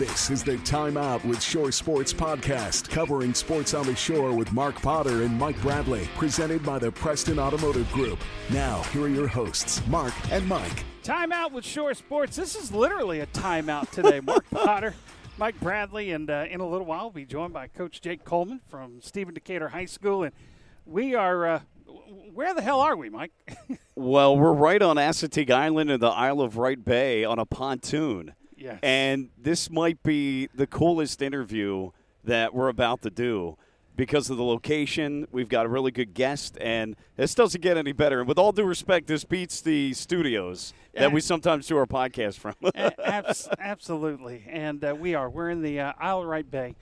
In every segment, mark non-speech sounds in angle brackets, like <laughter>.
This is the Time Out with Shore Sports podcast, covering sports on the shore with Mark Potter and Mike Bradley, presented by the Preston Automotive Group. Now, here are your hosts, Mark and Mike. Time Out with Shore Sports. This is literally a timeout today. <laughs> Mark Potter, Mike Bradley, and uh, in a little while, we'll be joined by Coach Jake Coleman from Stephen Decatur High School. And we are, uh, where the hell are we, Mike? <laughs> Well, we're right on Assateague Island in the Isle of Wight Bay on a pontoon. Yes. And this might be the coolest interview that we're about to do because of the location. We've got a really good guest, and this doesn't get any better. And with all due respect, this beats the studios that we sometimes do our podcast from. <laughs> Abs- absolutely. And uh, we are. We're in the uh, Isle of Bay,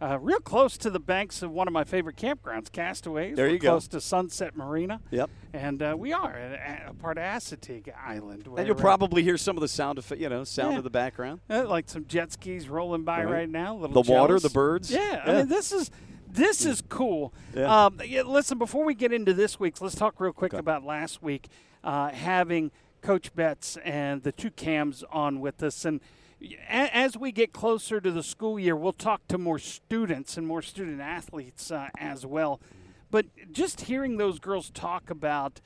uh, real close to the banks of one of my favorite campgrounds, Castaways. There We're you go. Close to Sunset Marina. Yep. And uh, we are a, a part of Assateague Island. and you'll uh, probably hear some of the sound of you know sound Yeah. of the background. Uh, like some jet skis rolling by Right. right, now. Little The water, the birds. Yeah, I mean this is this is cool. Yeah. Um, listen, before we get into this week's, let's talk real quick Okay. about last week uh, having Coach Betts and the two cams on with us and. a- As we get closer to the school year, we'll talk to more students and more student athletes uh, as well. But just hearing those girls talk about,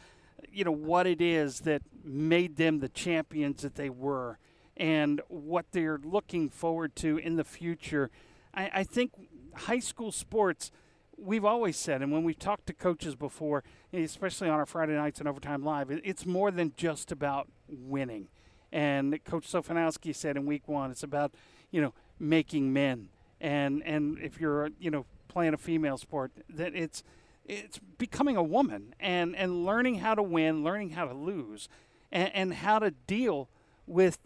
you know, what it is that made them the champions that they were, and what they're looking forward to in the future, I, I think high school sports. We've always said, and when we've talked to coaches before, especially on our Friday nights and Overtime Live, it's more than just about winning. And Coach Sofanowski said in week one, it's about, you know, making men. And and if you're, you know, playing a female sport, that it's it's becoming a woman and, and learning how to win, learning how to lose, and, and how to deal with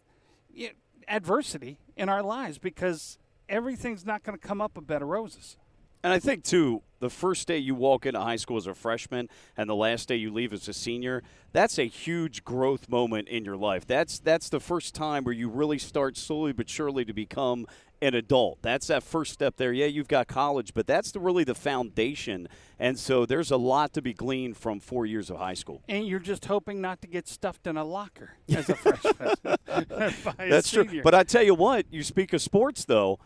you know, adversity in our lives because everything's not going to come up a bed of roses. And I think too, the first day you walk into high school as a freshman and the last day you leave as a senior, that's a huge growth moment in your life. That's that's the first time where you really start slowly but surely to become an adult. That's that first step there. Yeah, you've got college, but that's the, really the foundation. And so there's a lot to be gleaned from 4 years of high school. And you're just hoping not to get stuffed in a locker <laughs> as a freshman. <laughs> by a That's true. But I tell you what, you speak of sports though,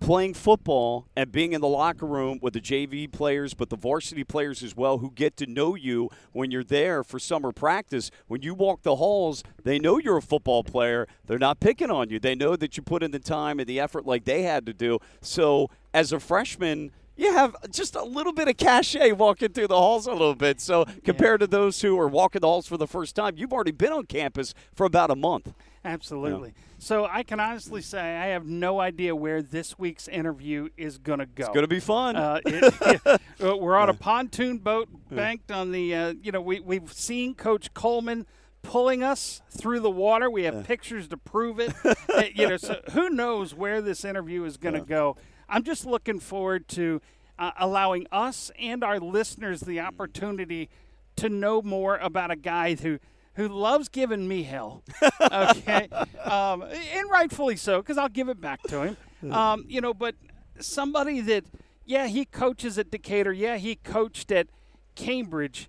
playing football and being in the locker room with the JV players, but the varsity players as well, who get to know you when you're there for summer practice. When you walk the halls, they know you're a football player. They're not picking on you. They know that you put in the time and the effort like they had to do. So as a freshman, you have just a little bit of cachet walking through the halls a little bit. So compared to those who are walking the halls for the first time, you've already been on campus for about a month. Absolutely. So I can honestly say I have no idea where this week's interview is going to go. It's going to be fun. Uh, it, <laughs> uh, we're on a pontoon boat banked on the. Uh, you know, we we've seen Coach Coleman pulling us through the water. We have pictures to prove it. <laughs> Uh, you know, so who knows where this interview is going to go? I'm just looking forward to uh, allowing us and our listeners the opportunity to know more about a guy who who loves giving me hell. <laughs> Okay, um, and rightfully so, because I'll give it back to him. Um, you know, but somebody that, yeah, he coaches at Decatur. Yeah, he coached at Cambridge,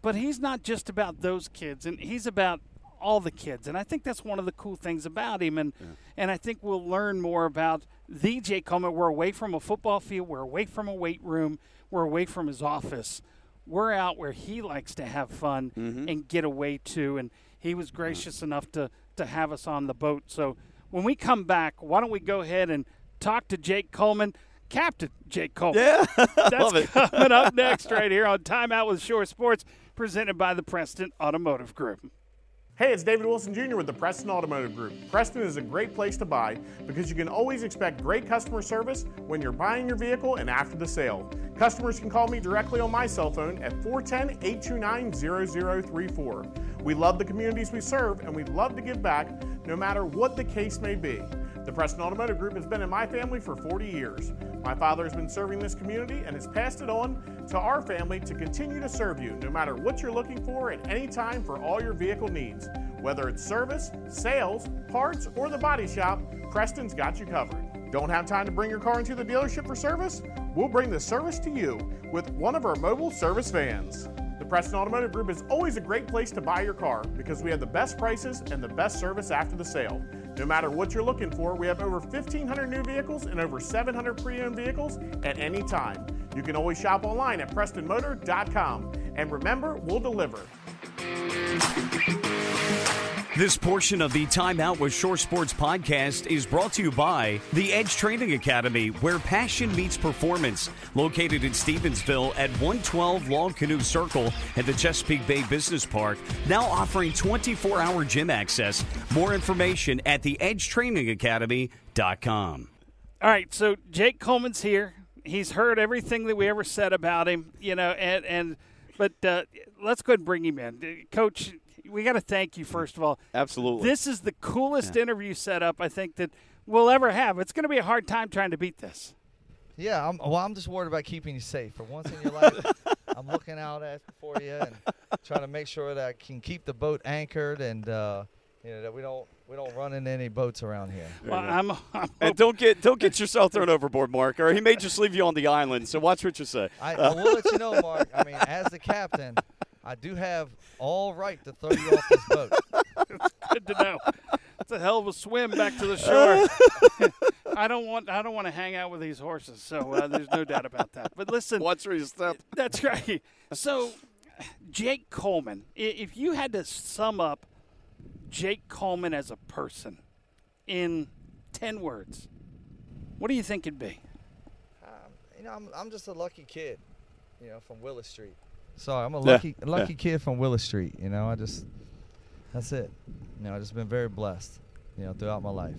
but he's not just about those kids, and he's about all the kids. And I think that's one of the cool things about him. And and I think we'll learn more about the Jay Coleman. We're away from a football field. We're away from a weight room. We're away from his office. We're out where he likes to have fun mm-hmm. and get away to. And he was gracious enough to to have us on the boat. So when we come back, why don't we go ahead and talk to Jake Coleman, Captain Jake Coleman. yeah, <laughs> That's love it. coming up next right here on Timeout with Shore Sports, presented by the Preston Automotive Group. Hey, it's David Wilson Jr. with the Preston Automotive Group. Preston is a great place to buy because you can always expect great customer service when you're buying your vehicle and after the sale. Customers can call me directly on my cell phone at 410 829 0034. We love the communities we serve and we love to give back no matter what the case may be. The Preston Automotive Group has been in my family for 40 years. My father has been serving this community and has passed it on to our family to continue to serve you no matter what you're looking for at any time for all your vehicle needs. Whether it's service, sales, parts, or the body shop, Preston's got you covered. Don't have time to bring your car into the dealership for service? We'll bring the service to you with one of our mobile service vans. The Preston Automotive Group is always a great place to buy your car because we have the best prices and the best service after the sale. No matter what you're looking for, we have over 1,500 new vehicles and over 700 pre owned vehicles at any time. You can always shop online at PrestonMotor.com. And remember, we'll deliver. This portion of the Time Out with Shore Sports podcast is brought to you by the Edge Training Academy, where passion meets performance. Located in Stevensville at 112 Long Canoe Circle at the Chesapeake Bay Business Park, now offering 24 hour gym access. More information at theedgetrainingacademy.com. All right, so Jake Coleman's here. He's heard everything that we ever said about him, you know, and, and but uh, let's go and bring him in. Coach, we got to thank you first of all. Absolutely. This is the coolest yeah. interview setup I think that we'll ever have. It's going to be a hard time trying to beat this. Yeah, I'm, well, I'm just worried about keeping you safe. For once in your life, <laughs> I'm looking out at for you and trying to make sure that I can keep the boat anchored and uh, you know that we don't we don't run into any boats around here. Well, I'm, I'm and <laughs> don't get don't get yourself thrown overboard, Mark, or he may just leave you on the island. So watch what you say. I, I will let you know, Mark. I mean, as the captain, I do have all right to throw you off this boat. <laughs> it's Good to know. It's a hell of a swim back to the shore. <laughs> I don't want I don't want to hang out with these horses, so uh, there's no doubt about that. But listen, watch where you step. <laughs> That's right. So, Jake Coleman, if you had to sum up Jake Coleman as a person in ten words, what do you think it'd be? Um, you know, I'm I'm just a lucky kid, you know, from Willis Street. Sorry, I'm a lucky yeah. lucky yeah. kid from Willis Street. You know, I just that's it. You know, I just been very blessed. You know, throughout my life.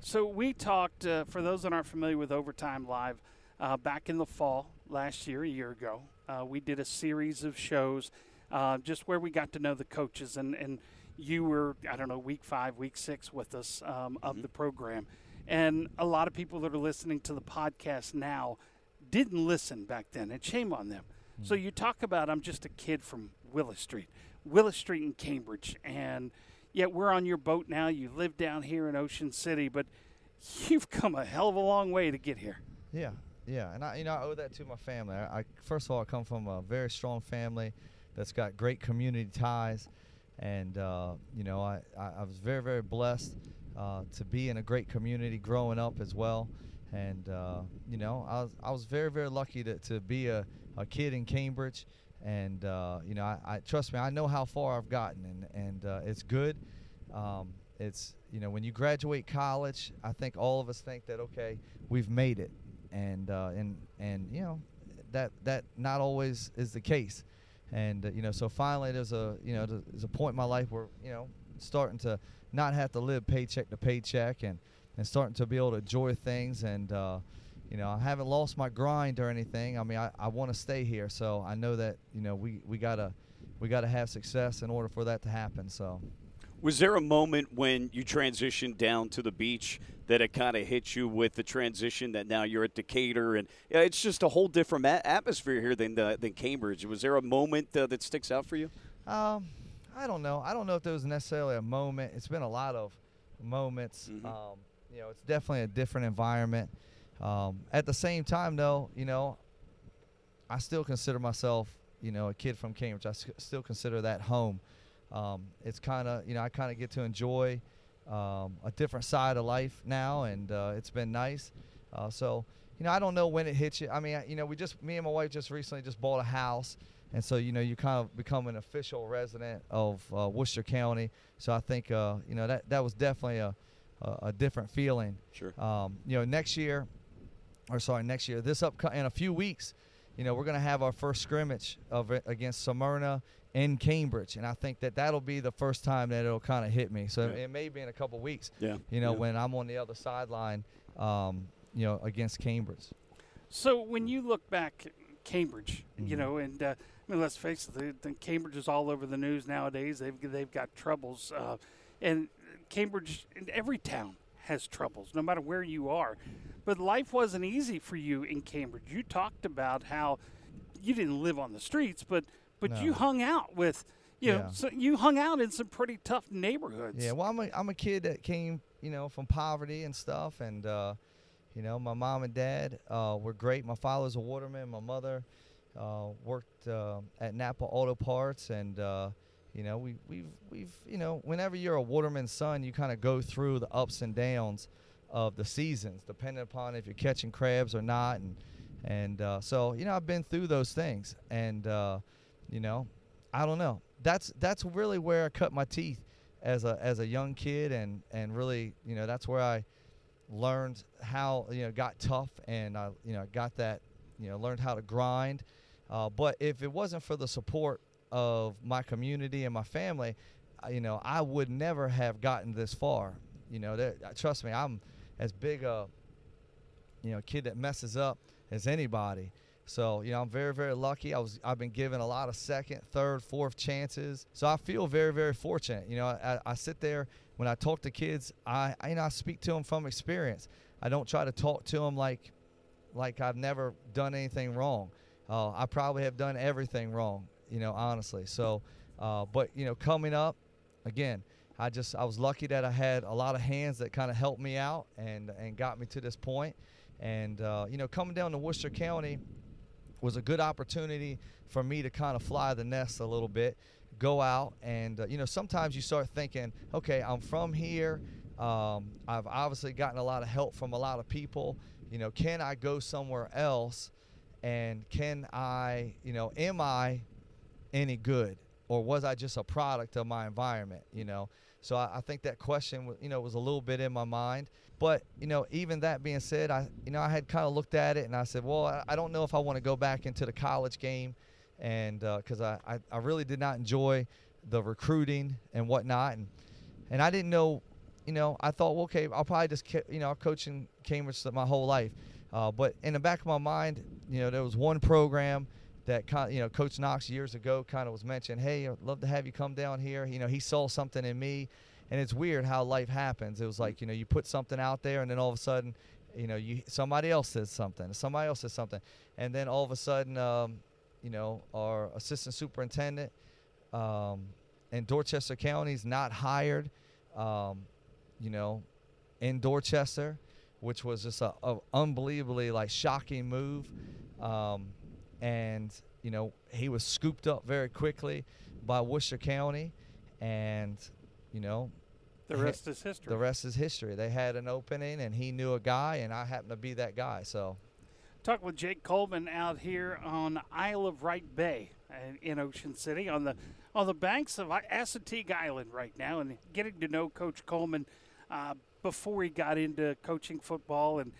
So we talked uh, for those that aren't familiar with Overtime Live. Uh, back in the fall last year, a year ago, uh, we did a series of shows uh, just where we got to know the coaches, and, and you were, I don't know, week five, week six with us um, of mm-hmm. the program. And a lot of people that are listening to the podcast now didn't listen back then, and shame on them. So you talk about I'm just a kid from Willis Street, Willis Street in Cambridge, and yet we're on your boat now. You live down here in Ocean City, but <laughs> you've come a hell of a long way to get here. Yeah, yeah, and I you know I owe that to my family. I, I first of all I come from a very strong family that's got great community ties, and uh, you know I, I, I was very very blessed uh, to be in a great community growing up as well and uh, you know I was I was very very lucky to, to be a, a kid in Cambridge and uh, you know I, I, trust me I know how far I've gotten and and uh, it's good. Um, it's you know when you graduate college I think all of us think that okay we've made it. And uh, and and you know that that not always is the case. And uh, you know so finally there's a you know there's a point in my life where you know starting to not have to live paycheck to paycheck and and starting to be able to enjoy things. And uh, you know, I haven't lost my grind or anything. I mean, I, I want to stay here, so I know that you know we we gotta we gotta have success in order for that to happen. So. Was there a moment when you transitioned down to the beach that it kind of hit you with the transition that now you're at Decatur and it's just a whole different atmosphere here than uh, than Cambridge? Was there a moment uh, that sticks out for you? Um, I don't know. I don't know if there was necessarily a moment. It's been a lot of moments. Mm-hmm. Um, you know, it's definitely a different environment. Um, at the same time, though, you know, I still consider myself, you know, a kid from Cambridge. I still consider that home. Um, it's kind of, you know, I kind of get to enjoy um, a different side of life now, and uh, it's been nice. Uh, so, you know, I don't know when it hits you. I mean, you know, we just, me and my wife just recently just bought a house. And so, you know, you kind of become an official resident of uh, Worcester County. So I think, uh, you know, that, that was definitely a, a, a different feeling. Sure. Um, you know, next year, or sorry, next year, this up in a few weeks, you know, we're going to have our first scrimmage of it against Smyrna in Cambridge, and I think that that'll be the first time that it'll kind of hit me. So yeah. it may be in a couple weeks. Yeah. You know, yeah. when I'm on the other sideline, um, you know, against Cambridge. So when you look back, Cambridge, mm-hmm. you know, and uh, I mean, let's face it, the, the Cambridge is all over the news nowadays. They've they've got troubles, uh, and Cambridge in every town has troubles, no matter where you are. But life wasn't easy for you in Cambridge. You talked about how you didn't live on the streets, but but no. you hung out with you know, so you hung out in some pretty tough neighborhoods. Yeah, well, I'm a, I'm a kid that came, you know, from poverty and stuff, and uh, you know, my mom and dad uh, were great. My father was a waterman. My mother uh, worked uh, at Napa Auto Parts, and uh, you know we we've we've you know whenever you're a waterman's son, you kind of go through the ups and downs of the seasons, depending upon if you're catching crabs or not, and and uh, so you know I've been through those things, and uh, you know I don't know. That's that's really where I cut my teeth as a as a young kid, and and really you know that's where I learned how you know got tough, and I you know got that you know learned how to grind. Uh, but if it wasn't for the support of my community and my family, you know I would never have gotten this far. You know, trust me, I'm as big a you know kid that messes up as anybody. So you know, I'm very, very lucky. I was, I've been given a lot of second, third, fourth chances. So I feel very, very fortunate. You know, I, I sit there when I talk to kids. I, I, you know, I speak to them from experience. I don't try to talk to them like, like I've never done anything wrong. Uh, I probably have done everything wrong. You know, honestly. So, uh, but you know, coming up, again, I just I was lucky that I had a lot of hands that kind of helped me out and and got me to this point. And uh, you know, coming down to Worcester County was a good opportunity for me to kind of fly the nest a little bit, go out, and uh, you know, sometimes you start thinking, okay, I'm from here. Um, I've obviously gotten a lot of help from a lot of people. You know, can I go somewhere else? And can I, you know, am I any good? Or was I just a product of my environment? You know, so I, I think that question, you know, was a little bit in my mind. But you know, even that being said, I you know I had kind of looked at it and I said, well, I, I don't know if I want to go back into the college game, and because uh, I, I I really did not enjoy the recruiting and whatnot, and and I didn't know, you know, I thought, well, okay, I'll probably just you know, coaching Cambridge my whole life, uh, but in the back of my mind, you know, there was one program that you know coach knox years ago kind of was mentioned hey i'd love to have you come down here. You know he saw something in me and it's weird how life happens. It was like you know you put something out there, and then all of a sudden, you know, you somebody else says something, somebody else says something, and then all of a sudden, um, you know, our assistant superintendent um, in Dorchester County is not hired, um, you know, in Dorchester, which was just a, a unbelievably like shocking move, um, and you know he was scooped up very quickly by Worcester County, and you know the rest is history. The rest is history. They had an opening, and he knew a guy, and I happened to be that guy. So, talk with Jake Coleman out here on Isle of Wight Bay uh, in Ocean City on the on the banks of Assateague Island right now, and getting to know Coach Coleman uh, before he got into coaching football. And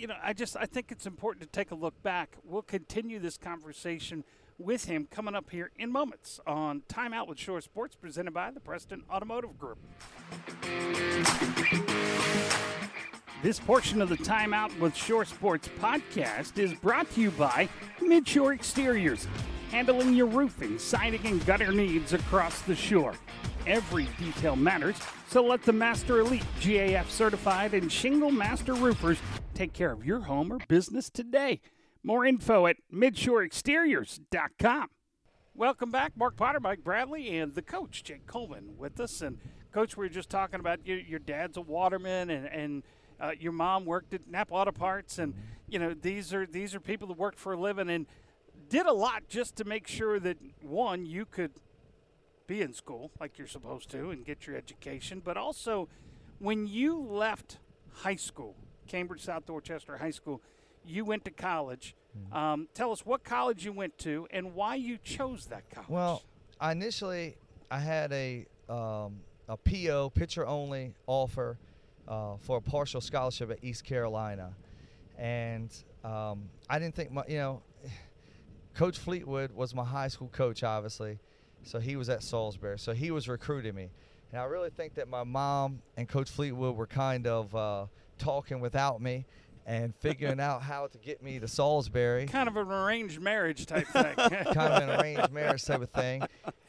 you know, I just I think it's important to take a look back. We'll continue this conversation with him coming up here in moments on Time Out with Shore Sports, presented by the Preston Automotive Group. This portion of the Time Out with Shore Sports podcast is brought to you by Midshore Exteriors, handling your roofing, siding, and gutter needs across the shore. Every detail matters, so let the Master Elite GAF certified and Shingle Master Roofers take care of your home or business today. More info at midshoreexteriors.com. Welcome back. Mark Potter, Mike Bradley, and the coach, Jake Coleman, with us. And, Coach, we were just talking about your, your dad's a waterman and, and uh, your mom worked at Napa Auto Parts. And, you know, these are, these are people that worked for a living and did a lot just to make sure that, one, you could be in school like you're supposed to and get your education, but also when you left high school, Cambridge South Dorchester High School – you went to college. Mm-hmm. Um, tell us what college you went to and why you chose that college. Well, initially I had a um, a PO pitcher only offer uh, for a partial scholarship at East Carolina, and um, I didn't think my you know. Coach Fleetwood was my high school coach, obviously, so he was at Salisbury, so he was recruiting me, and I really think that my mom and Coach Fleetwood were kind of uh, talking without me, and figuring out how to get me to Salisbury. Kind of an arranged marriage type thing. <laughs> kind of an arranged marriage type of thing.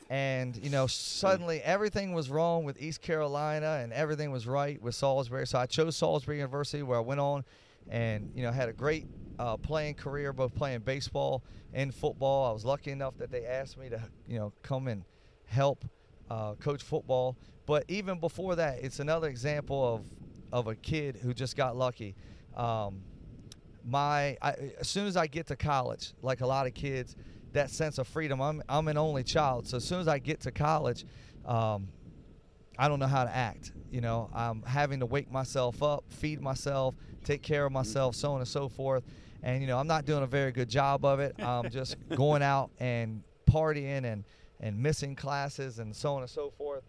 And, you know, suddenly everything was wrong with East Carolina and everything was right with Salisbury. So I chose Salisbury University where I went on and, you know, had a great uh, playing career, both playing baseball and football. I was lucky enough that they asked me to, you know, come and help uh, coach football. But even before that, it's another example of, of a kid who just got lucky. Um, my I, as soon as I get to college, like a lot of kids, that sense of freedom. I'm I'm an only child, so as soon as I get to college, um, I don't know how to act. You know, I'm having to wake myself up, feed myself, take care of myself, so on and so forth. And you know, I'm not doing a very good job of it. I'm <laughs> just going out and partying and and missing classes and so on and so forth.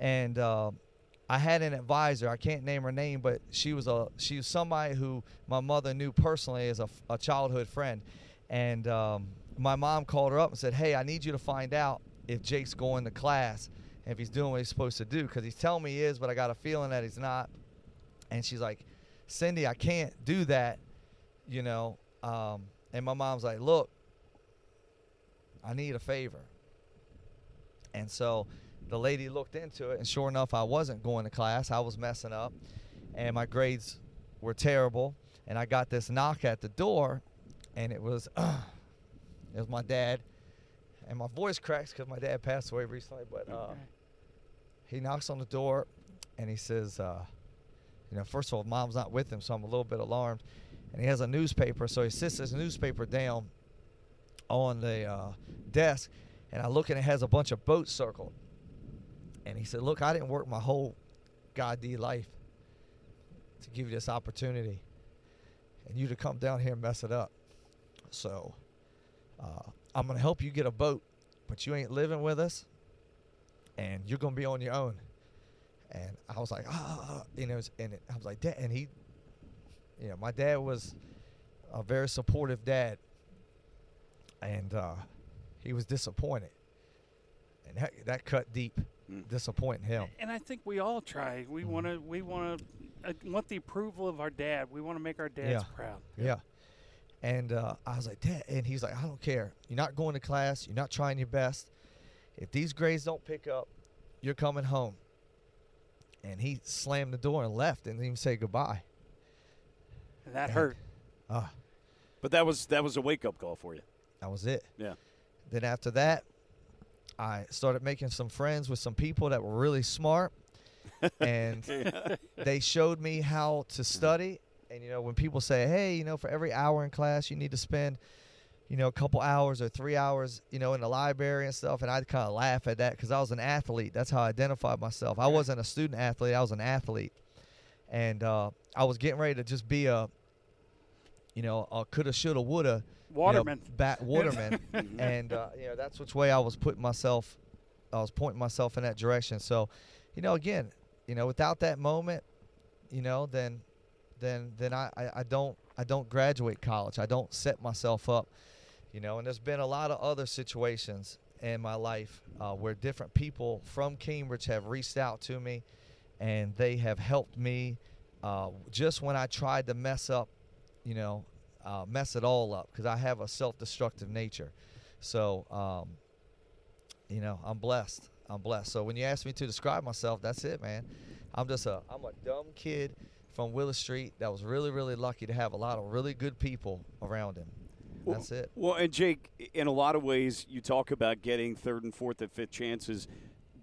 And uh, I had an advisor. I can't name her name, but she was a she was somebody who my mother knew personally as a, a childhood friend. And um, my mom called her up and said, "Hey, I need you to find out if Jake's going to class, and if he's doing what he's supposed to do, because he's telling me he is, but I got a feeling that he's not." And she's like, "Cindy, I can't do that, you know." Um, and my mom's like, "Look, I need a favor." And so the lady looked into it, and sure enough, I wasn't going to class. I was messing up, and my grades were terrible. And I got this knock at the door, and it was uh, <clears throat> it was my dad. And my voice cracks because my dad passed away recently. But uh, Okay. he knocks on the door, and he says, uh, you know, first of all, mom's not with him, so I'm a little bit alarmed. And he has a newspaper, so he sits his newspaper down on the uh, desk, and I look and it has a bunch of boats circled. And he said, "Look, I didn't work my whole goddamn life to give you this opportunity, and you to come down here and mess it up. So uh, I'm gonna help you get a boat, but you ain't living with us, and you're gonna be on your own." And I was like, "Ah," you know, and I was like, "Dad," and he, you know, my dad was a very supportive dad, and uh, he was disappointed, and that, that cut deep, Mm. disappointing him. And I think we all try. We want to. We want to. Uh, want the approval of our dad. We want to make our dads Yeah. proud. Yeah. And uh, I was like, Dad. And he's like, I don't care. You're not going to class. You're not trying your best. If these grades don't pick up, you're coming home. And he slammed the door and left and didn't even say goodbye. And that And- hurt. Ah, But that was that was a wake up call for you. that was it. Yeah. Then after that, I started making some friends with some people that were really smart. and <laughs> they showed me how to study. And you know, when people say, "Hey, you know, for every hour in class, you need to spend, you know, a couple hours or three hours, you know, in the library and stuff," and I'd kind of laugh at that because I was an athlete. That's how I identified myself. I wasn't a student athlete; I was an athlete, and uh, I was getting ready to just be a, you know, a coulda, shoulda, woulda, you know, Waterman. bat <laughs> waterman, <laughs> and uh, you know that's which way I was putting myself. I was pointing myself in that direction. So, you know, again, you know, without that moment, you know, then, then, then I, I, I don't, I don't graduate college. I don't set myself up, you know. And there's been a lot of other situations in my life uh, where different people from Cambridge have reached out to me, and they have helped me uh, just when I tried to mess up, you know, uh, mess it all up because I have a self-destructive nature. So, um, you know, I'm blessed. I'm blessed. So when you ask me to describe myself, that's it, man. I'm just a I'm a dumb kid from Willis Street that was really really lucky to have a lot of really good people around him. That's it. Well, and Jake, in a lot of ways, you talk about getting third and fourth and fifth chances.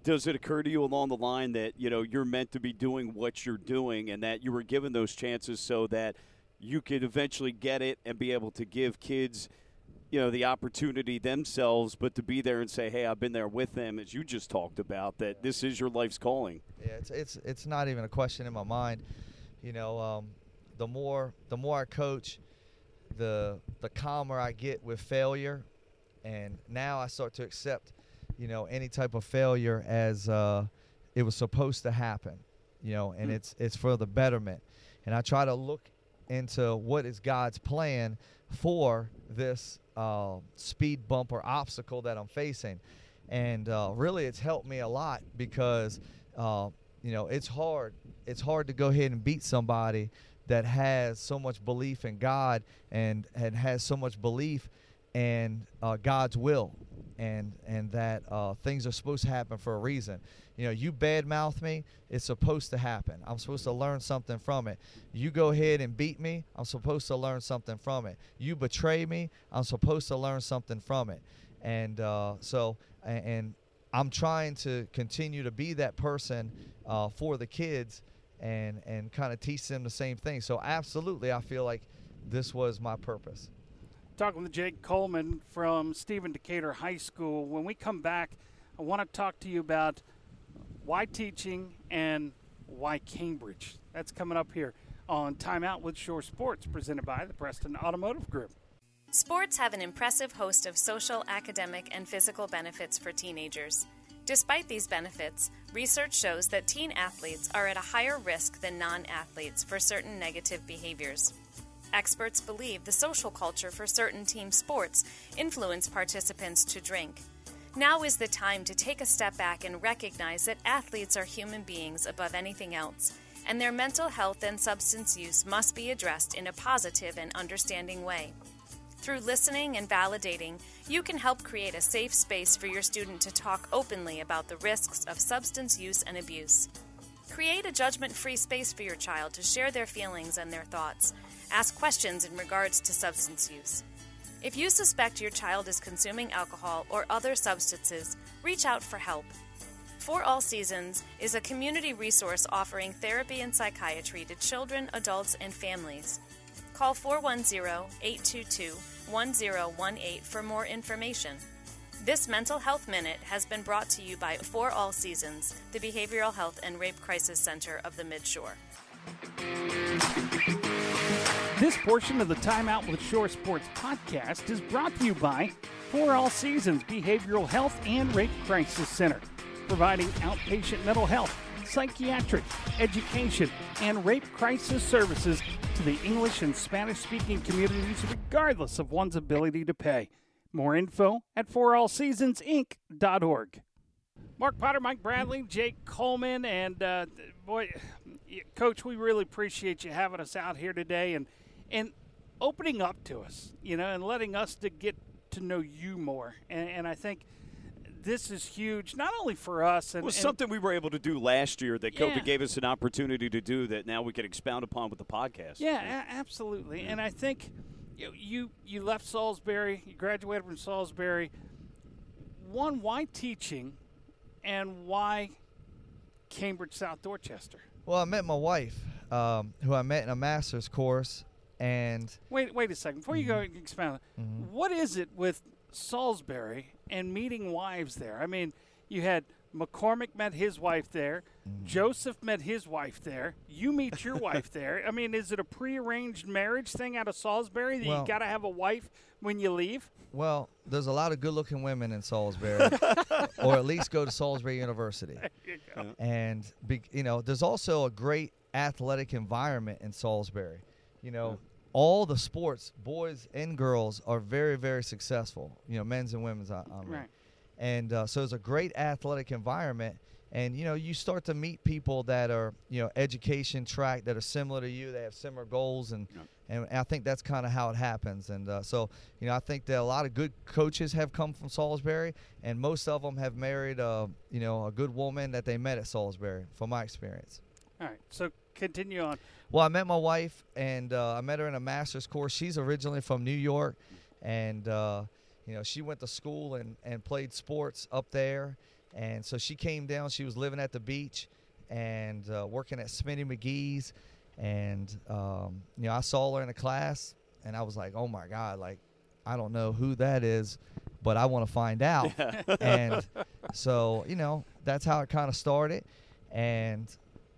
Does it occur to you along the line that you know you're meant to be doing what you're doing, and that you were given those chances so that you could eventually get it and be able to give kids, you know, the opportunity themselves, but to be there and say, "Hey, I've been there with them," as you just talked about, that this is your life's calling. Yeah, it's it's it's not even a question in my mind. You know, um, the more the more I coach, the the calmer I get with failure, and now I start to accept, you know, any type of failure as uh, it was supposed to happen. You know, and it's it's for the betterment, and I try to look into what is God's plan for this uh, speed bump or obstacle that I'm facing, and uh, really it's helped me a lot because uh, you know it's hard it's hard to go ahead and beat somebody that has so much belief in God and and has so much belief in uh, God's will and and that uh, things are supposed to happen for a reason. You know, you badmouth me, it's supposed to happen. I'm supposed to learn something from it. You go ahead and beat me, I'm supposed to learn something from it. You betray me, I'm supposed to learn something from it. And uh, so, and, and I'm trying to continue to be that person uh, for the kids and and kind of teach them the same thing. So absolutely, I feel like this was my purpose. Talking with Jake Coleman from Stephen Decatur High School. When we come back, I want to talk to you about why teaching and why Cambridge. That's coming up here on Timeout with Shore Sports, presented by the Preston Automotive Group. Sports have an impressive host of social, academic, and physical benefits for teenagers. Despite these benefits, research shows that teen athletes are at a higher risk than non athletes for certain negative behaviors. Experts believe the social culture for certain team sports influence participants to drink. Now is the time to take a step back and recognize that athletes are human beings above anything else, and their mental health and substance use must be addressed in a positive and understanding way. Through listening and validating, you can help create a safe space for your student to talk openly about the risks of substance use and abuse. Create a judgment free space for your child to share their feelings and their thoughts. Ask questions in regards to substance use. If you suspect your child is consuming alcohol or other substances, reach out for help. For All Seasons is a community resource offering therapy and psychiatry to children, adults, and families. Call 410 822 1018 for more information. This Mental Health Minute has been brought to you by For All Seasons, the Behavioral Health and Rape Crisis Center of the Midshore. This portion of the Timeout with Shore Sports podcast is brought to you by For All Seasons Behavioral Health and Rape Crisis Center, providing outpatient mental health, psychiatric, education, and rape crisis services to the English and Spanish speaking communities regardless of one's ability to pay. More info at forallseasonsinc.org. Mark Potter, Mike Bradley, Jake Coleman, and uh, boy, Coach, we really appreciate you having us out here today and and opening up to us, you know, and letting us to get to know you more. And, and I think this is huge, not only for us. And, it was and, something we were able to do last year that COVID Yeah. gave us an opportunity to do that now we can expound upon with the podcast. Yeah, a- absolutely. And I think you, you you left Salisbury, you graduated from Salisbury. One, why teaching, and why Cambridge South Dorchester? Well, I met my wife, um, who I met in a master's course, and Wait, wait a second. Before you go mm-hmm. and expound, mm-hmm. what is it with Salisbury and meeting wives there? I mean, you had McCormick met his wife there, mm-hmm. Joseph met his wife there, you meet your <laughs> wife there. I mean, is it a prearranged marriage thing out of Salisbury that Well- you got to have a wife when you leave? well, there's a lot of good-looking women in Salisbury, <laughs> or at least go to Salisbury University. And be, you know, there's also a great athletic environment in Salisbury. You know, all the sports, boys and girls, are very, very successful. You know, men's and women's. I, I mean. Right. and uh, so it's a great athletic environment and you know you start to meet people that are you know education track that are similar to you they have similar goals and and i think that's kind of how it happens and uh, so you know i think that a lot of good coaches have come from salisbury and most of them have married uh, you know a good woman that they met at salisbury from my experience All right, so continue on. well, I met my wife, and uh, I met her in a master's course. She's originally from New York, and uh, you know she went to school and, and played sports up there, and so she came down. She was living at the beach and uh, working at Smitty McGee's, and um, you know I saw her in a class, and I was like, oh my god, like I don't know who that is, but I want to find out. <laughs> and so you know that's how it kind of started, and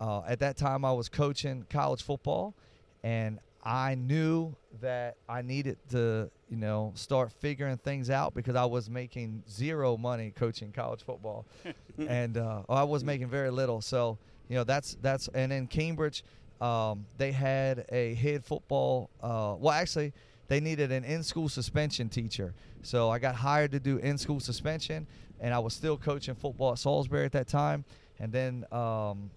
uh, at that time, I was coaching college football, and I knew that I needed to, you know, start figuring things out because I was making zero money coaching college football, <laughs> and uh, I was making very little. So, you know, that's that's and in Cambridge, um, they had a head football. Uh, well, actually, they needed an in-school suspension teacher. So I got hired to do in-school suspension, and I was still coaching football at Salisbury at that time. And then um,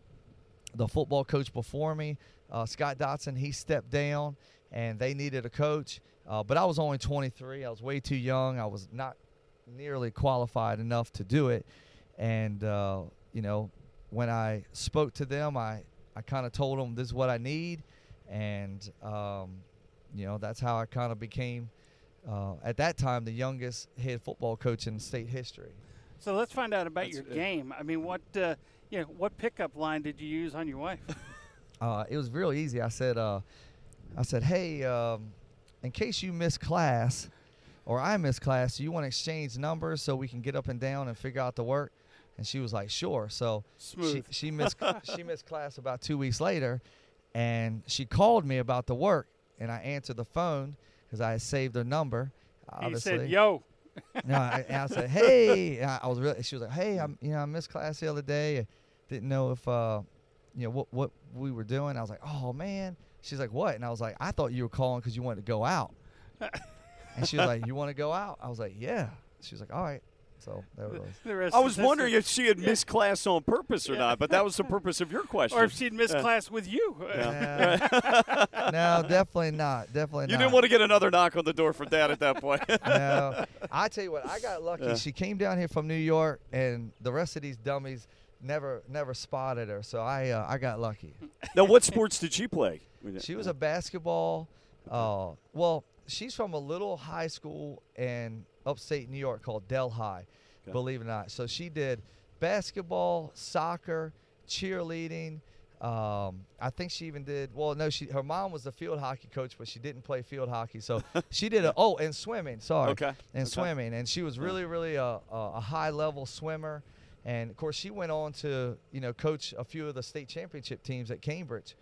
the football coach before me, uh, Scott Dotson, he stepped down, and they needed a coach. Uh, but I was only 23. I was way too young. I was not nearly qualified enough to do it. And uh, you know, when I spoke to them, I I kind of told them this is what I need, and um, you know that's how I kind of became. Uh, at that time, the youngest head football coach in state history. So let's find out about your That's- game. I mean, what uh, you know, what pickup line did you use on your wife? <laughs> Uh, it was real easy. I said, uh, I said, "Hey, um, in case you miss class, or I miss class, do you want to exchange numbers so we can get up and down and figure out the work?" And she was like, "Sure." So she Smooth. she missed <laughs> she missed class about two weeks later, and she called me about the work, and I answered the phone because I had saved her number. He said, "Yo, no, I, I said, "Hey," I, I was really. She was like, "Hey, I'm, you know, I missed class the other day. I didn't know if, uh, you know, what what we were doing." I was like, "Oh man." She's like, "What?" And I was like, "I thought you were calling because you wanted to go out." <laughs> and she was like, "You want to go out?" I was like, "Yeah." She was like, "All right." So there it was. the rest I was wondering if she had missed class on purpose or not, but that was the purpose of your <laughs> question. or if she'd missed class with you. Uh, <laughs> no, definitely not. Definitely you not. You didn't want to get another knock on the door from Dad at that point. <laughs> no, I tell you what, I got lucky. She came down here from New York, and the rest of these dummies never never spotted her. So I uh, I got lucky. now, what sports did she play? She was a basketball. Uh, well, she's from a little high school in upstate New York called Del High, Okay. believe it or not. So she did basketball, soccer, cheerleading. Um, I think she even did. Well, no, she her mom was the field hockey coach, but she didn't play field hockey. So she did a <laughs> oh, and swimming. Sorry, Okay, and okay. swimming, and she was really, really a, a, a high level swimmer. And of course, she went on to you know coach a few of the state championship teams at Cambridge,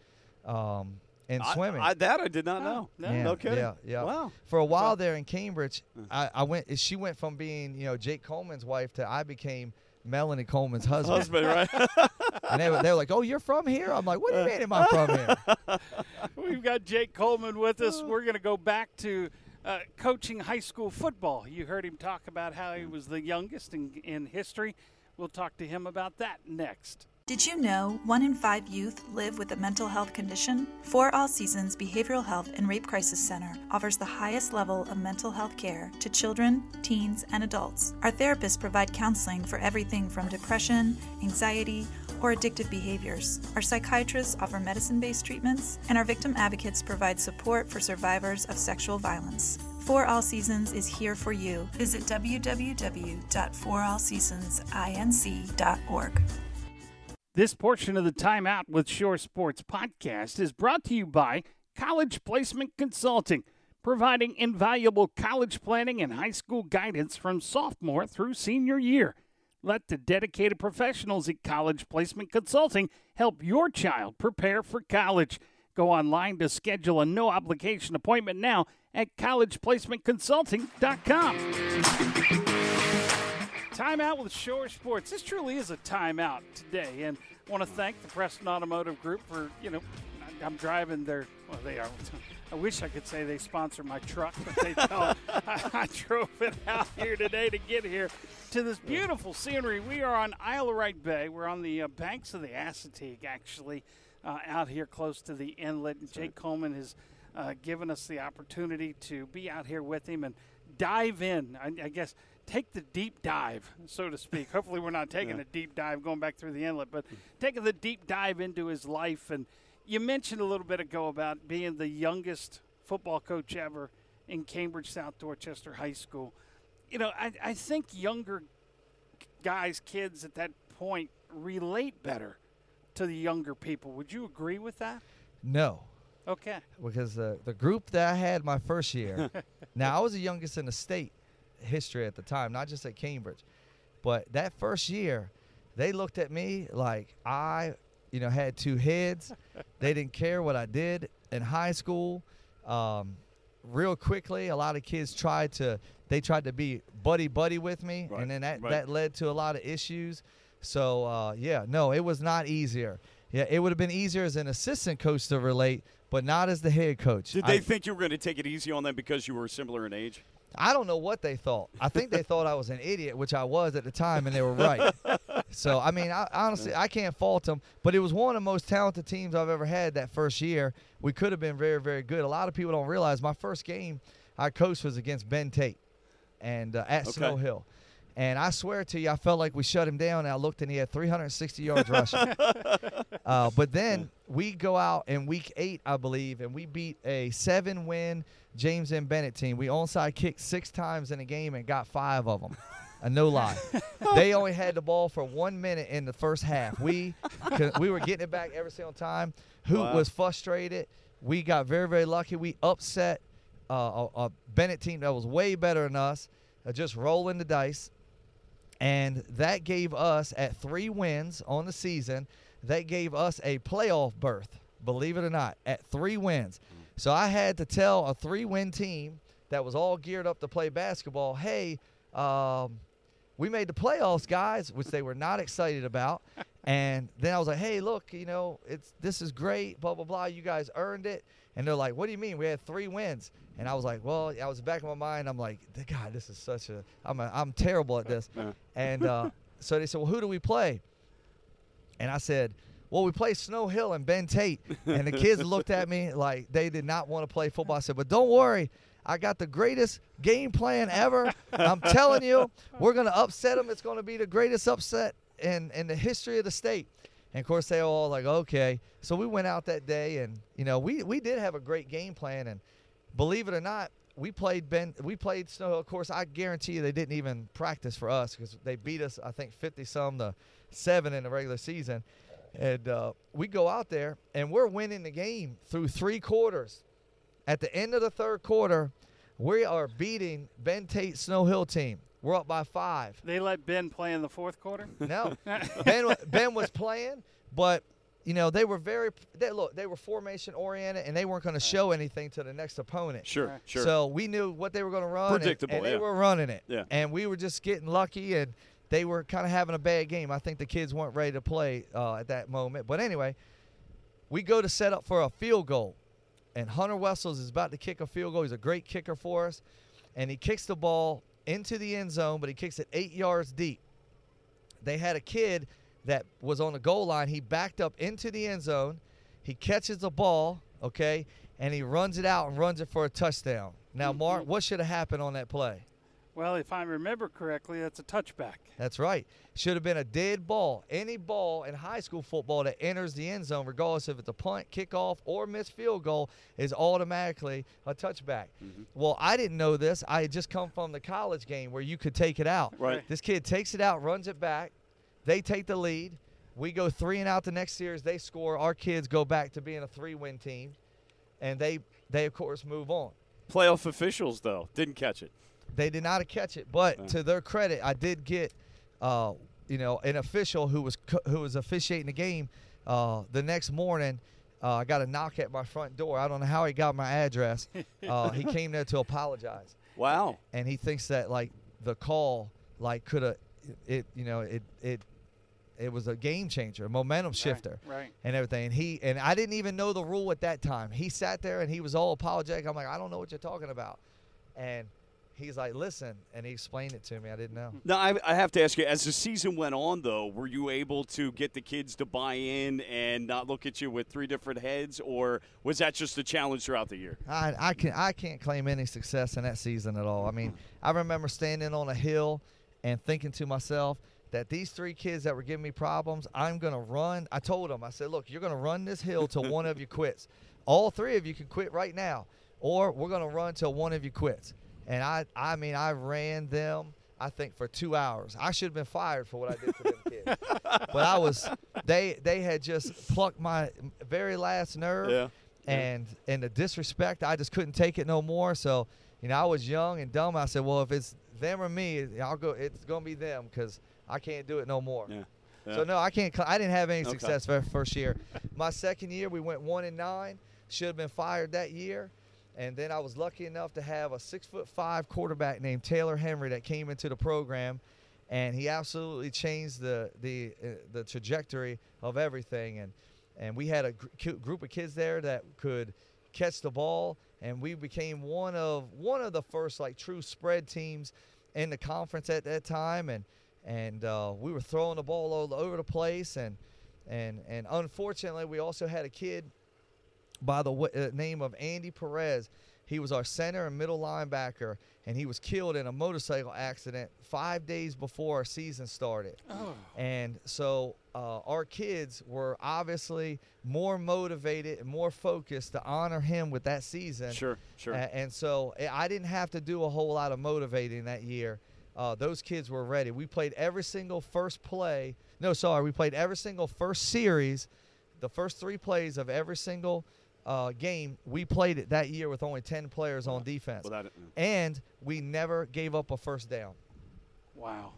um, in I- swimming. I, that I did not Oh, know. no. Yeah, No kidding. Yeah, yeah. Wow. For a while there in Cambridge, I, I went. She went from being, you know, Jake Coleman's wife to I became Melanie Coleman's husband. Husband, right? <laughs> and they were, they were like, "Oh, you're from here?" I'm like, "What do you mean am I from here?" <laughs> We've got Jake Coleman with us. We're going to go back to uh, coaching high school football. You heard him talk about how he was the youngest in, in history. We'll talk to him about that next. Did you know one in five youth live with a mental health condition? For All Seasons Behavioral Health and Rape Crisis Center offers the highest level of mental health care to children, teens, and adults. Our therapists provide counseling for everything from depression, anxiety, or addictive behaviors. Our psychiatrists offer medicine based treatments, and our victim advocates provide support for survivors of sexual violence. For All Seasons is here for you. Visit www.forallseasonsinc.org. This portion of the Timeout with Shore Sports podcast is brought to you by College Placement Consulting, providing invaluable college planning and high school guidance from sophomore through senior year. Let the dedicated professionals at College Placement Consulting help your child prepare for college. Go online to schedule a no obligation appointment now at collegeplacementconsulting.com. Timeout with Shore Sports. This truly is a timeout today, and I want to thank the Preston Automotive Group for you know I'm driving their well they are. <laughs> I wish I could say they sponsor my truck, but they don't. <laughs> I, I drove it out here today to get here to this beautiful scenery. We are on Isle of Wight Bay. We're on the uh, banks of the Assateague, actually, uh, out here close to the inlet. And Jake Coleman has uh, given us the opportunity to be out here with him and dive in. I, I guess take the deep dive, so to speak. Hopefully, we're not <laughs> taking a deep dive going back through the inlet, but taking the deep dive into his life. And you mentioned a little bit ago about being the youngest football coach ever in Cambridge, South Dorchester High School. You know, I, I think younger guys, kids at that point relate better to the younger people. Would you agree with that? No, Okay. because the the group that I had my first year. <laughs> now I was the youngest in the state history at the time, not just at Cambridge, but that first year, they looked at me like I, you know, had two heads. they didn't care what I did in high school. Um, real quickly, a lot of kids tried to they tried to be buddy buddy with me, Right, and then that right. that led to a lot of issues. So uh, yeah, no, it was not easier. Yeah, it would have been easier as an assistant coach to relate, but not as the head coach. Did I- they think you were going to take it easy on them because you were similar in age? I don't know what they thought. I think they thought I was an idiot, which I was at the time, and they were right. <laughs> so I mean, I, honestly, I can't fault them. But it was one of the most talented teams I've ever had that first year. We could have been very, very good. A lot of people don't realize my first game I coached was against Ben Tate, and uh, at Okay. Snow Hill. And I swear to you, I felt like we shut him down. And I looked and he had 360 yards rushing. <laughs> Uh, but then we go out in week eight, I believe, and we beat a seven win James M. Bennett team. We onside kicked six times in a game and got five of them. A no lie. they only had the ball for one minute in the first half. We <laughs> we were getting it back every single time. Hoot Wow. was frustrated. we got very very lucky. We upset uh, a, a Bennett team that was way better than us, uh, just rolling the dice, and that gave us at three wins on the season. That gave us a playoff berth. Believe it or not, at three wins. So I had to tell a three-win team that was all geared up to play basketball, hey. Um, we made the playoffs, guys, which they were not excited about. <laughs> And then I was like, hey, look, you know, it's this is great, blah blah blah. You guys earned it. And they're like, what do you mean? We had three wins. And I was like, well, I was back in my mind. I'm like, God, this is such a I'm a, I'm terrible at this. And uh, <laughs> so they said, well, who do we play? And I said, well, we play Snow Hill and Ben Tate. And the kids looked at me like they did not want to play football. I said, but don't worry. I got the greatest game plan ever. I'm telling you, we're going to upset them. It's going to be the greatest upset in, in the history of the state. And of course, they all like, okay. So we went out that day, and you know, we we did have a great game plan. And believe it or not, we played Ben. We played Snow Hill. Of course, I guarantee you they didn't even practice for us because they beat us. I think fifty some to seven in the regular season. And uh, we go out there, and we're winning the game through three quarters. At the end of the third quarter, we are beating Ben Tate Snow Hill team. We're up by five. They let Ben play in the fourth quarter. <laughs> No, <laughs> Ben Ben was playing, but you know they were very they look they were formation oriented and they weren't going to show anything to the next opponent. Sure, sure. So we knew what they were going to run. and- Predictable, and, they yeah. were running it. Yeah. And we were just getting lucky, and they were kind of having a bad game. I think the kids weren't ready to play uh, at that moment. But anyway, we go to set up for a field goal, and Hunter Wessels is about to kick a field goal. He's a great kicker for us, and he kicks the ball into the end zone, but he kicks it eight yards deep. They had a kid that was on the goal line. He backed up into the end zone. He catches the ball, okay, and he runs it out and runs it for a touchdown. Now, Mark, mm-hmm. what should have happened on that play? Well, if I remember correctly, that's a touchback. That's right. Should have been a dead ball. Any ball in high school football that enters the end zone, regardless if it's a punt, kickoff, or missed field goal, is automatically a touchback. Mm-hmm. Well, I didn't know this. I had just come from the college game where you could take it out. Right. This kid takes it out, runs it back. They take the lead. We go three and out the next series. They score. Our kids go back to being a three-win team, and they they of course move on. Playoff officials though didn't catch it. They did not catch it, but to their credit, I did get, uh, you know, an official who was who was officiating the game. Uh, the next morning, uh, I got a knock at my front door. I don't know how he got my address. <laughs> Uh, he came there to apologize, Wow. and he thinks that like the call like could have it, you know, it it it was a game changer, a momentum shifter right. and everything. And he and I didn't even know the rule at that time. He sat there and he was all apologetic. I'm like, I don't know what you're talking about. And he's like, listen, and he explained it to me. I didn't know. Now I, I have to ask you: as the season went on, though, were you able to get the kids to buy in and not look at you with three different heads, or was that just a challenge throughout the year? I I can I can't claim any success in that season at all. I mean, I remember standing on a hill and thinking to myself that these three kids that were giving me problems, I'm gonna run. I told them, I said, look, you're gonna run this hill till one of you quits. All three of you can quit right now, or we're gonna run till one of you quits. And I I mean I ran them. I think for two hours. I should have been fired for what I did to them kids. <laughs> but I was they they had just plucked my very last nerve Yeah. and and the disrespect i just couldn't take it no more so you know i was young and dumb i said well if it's them or me i'll go it's gonna be them because i can't do it no more Yeah. so no i can't i didn't have any Okay. success for first year my second year we went one and nine should have been fired that year and then i was lucky enough to have a six foot five quarterback named taylor henry that came into the program and he absolutely changed the the uh, the trajectory of everything. And and we had a gr- group of kids there that could catch the ball and we became one of one of the first like true spread teams in the conference at that time. And and uh, we were throwing the ball all over the place. And and and unfortunately we also had a kid by the w- uh, name of Andy Perez. He was our center and middle linebacker, and he was killed in a motorcycle accident five days before our season started. And so uh, our kids were obviously more motivated and more focused to honor him with that season. Sure, sure. A- and so eh, I didn't have to do a whole lot of motivating that year. Uh, those kids were ready. We played every single first play. No, sorry, we played every single first series, the first three plays of every single uh, game, we played it that year with only 10 players on defense. Without it- and we never gave up a first down. Wow.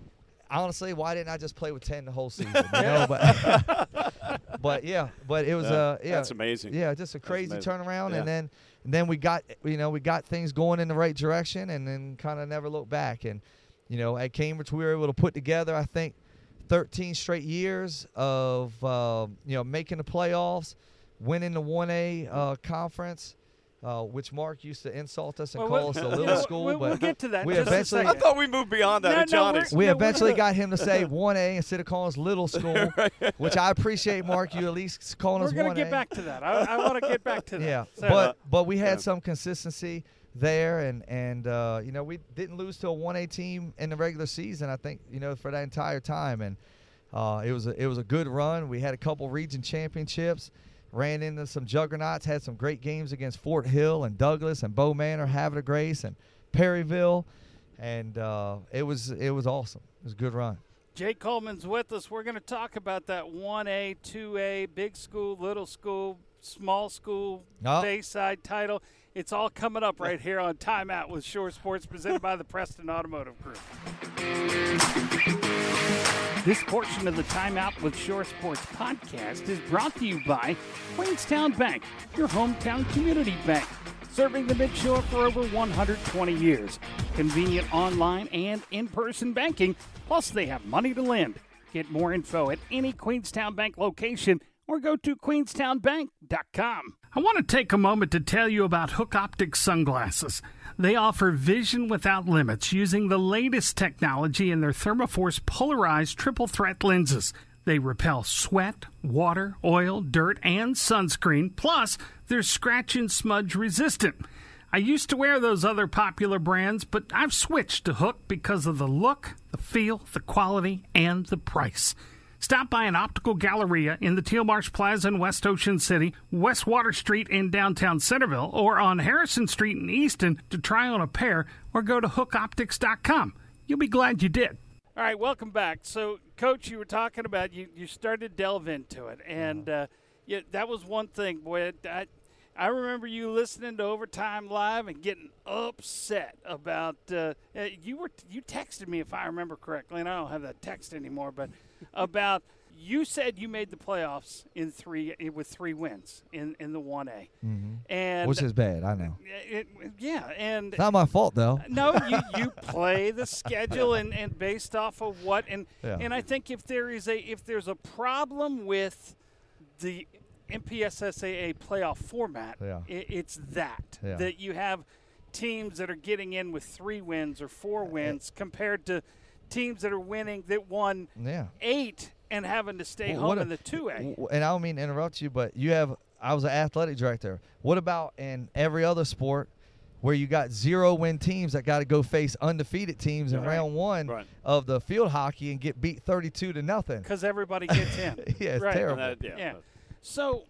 Honestly, why didn't I just play with 10 the whole season? <laughs> You know, but, <laughs> but yeah, but it was Yeah, uh yeah, that's amazing. Yeah, just a crazy turnaround, Yeah. and then and then we got you know we got things going in the right direction, and then kind of never looked back. And you know at Cambridge we were able to put together I think 13 straight years of uh, you know making the playoffs, winning the 1A uh, conference. Uh, which Mark used to insult us and Well, call we'll- us a <laughs> little we'll- school, we'll- but we'll get to that we just eventually second. I thought we moved beyond that No, no, we're- Johnny's. we No, eventually <laughs> got him to say 1A <laughs> instead of calling us little school, which I appreciate, Mark. You at least calling us Little School. We're us going 1A. to get back to that. I, I want to get back to that. Yeah, So- but but we had Yeah. some consistency there, and and uh, you know we didn't lose to a 1A team in the regular season. I think you know for that entire time, and uh, it was a, it was a good run. We had a couple region championships. Ran into some juggernauts, had some great games against Fort Hill and Douglas and Bow Manor, Havre Grace and Perryville, and uh, it was it was awesome. It was a good run. Jay Coleman's with us. We're going to talk about that 1A, 2A, big school, little school, small school, Oh. Bayside title. It's all coming up right here on Timeout with Shore Sports, presented by the Preston Automotive Group. This portion of the Timeout with Shore Sports podcast is brought to you by Queenstown Bank, your hometown community bank. Serving the Midshore for over 120 years. Convenient online and in person banking, plus they have money to lend. Get more info at any Queenstown Bank location or go to queenstownbank.com. I want to take a moment to tell you about Hook Optics sunglasses. They offer vision without limits using the latest technology in their Thermoforce polarized triple threat lenses. They repel sweat, water, oil, dirt, and sunscreen, plus they're scratch and smudge resistant. I used to wear those other popular brands, but I've switched to Hook because of the look, the feel, the quality, and the price. Stop by an optical galleria in the Teal Marsh Plaza in West Ocean City, West Water Street in downtown Centreville, or on Harrison Street in Easton to try on a pair, or go to hookoptics.com. You'll be glad you did. All right, welcome back. So, Coach, you were talking about you, you started to delve into it, and uh, yeah, that was one thing. Boy, I, I remember you listening to Overtime Live and getting upset about. Uh, uh, you were you texted me if I remember correctly, and I don't have that text anymore, but about you said you made the playoffs in three with three wins in in the one A, mm-hmm. and Which is bad, I know. it, yeah, and It's not my fault though. no, you, you play the schedule and, and based off of what and Yeah. and I think if there is a if there's a problem with the MPSSAA playoff format, Yeah. i it's that Yeah. that you have teams that are getting in with three wins or four uh, wins compared to teams that are winning that won Yeah. eight and having to stay Well, home what in the two A. w- And I don't mean to interrupt you, but you have. I was an athletic director. What about in every other sport where you got zero win teams that got to go face undefeated teams in Right. round one Right. of the field hockey and get beat thirty-two to nothing? <laughs> because everybody gets in. <laughs> Yeah, it's Right. terrible. That- yeah. Yeah. So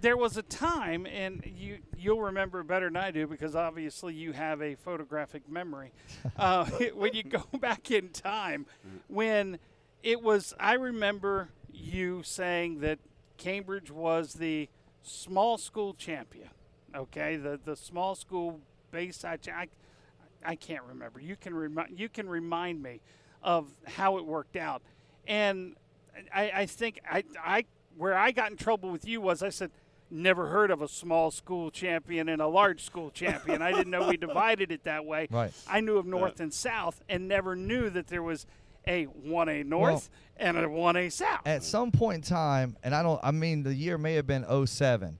there was a time, and you you'll remember better than I do because obviously you have a photographic memory. <laughs> uh, <laughs> when you go back in time, when it was, I remember you saying that Cambridge was the small school champion. Okay, the the small school Bayside. I, I can't remember. You can remind you can remind me of how it worked out, and I, I think I, I where I got in trouble with you was I said never heard of a small school champion and a large school champion. I didn't know we <laughs> divided it that way. Right. I knew of North and South and never knew that there was a 1A North and a 1A South. At some point in time, and I don't. I mean, the year may have been 07.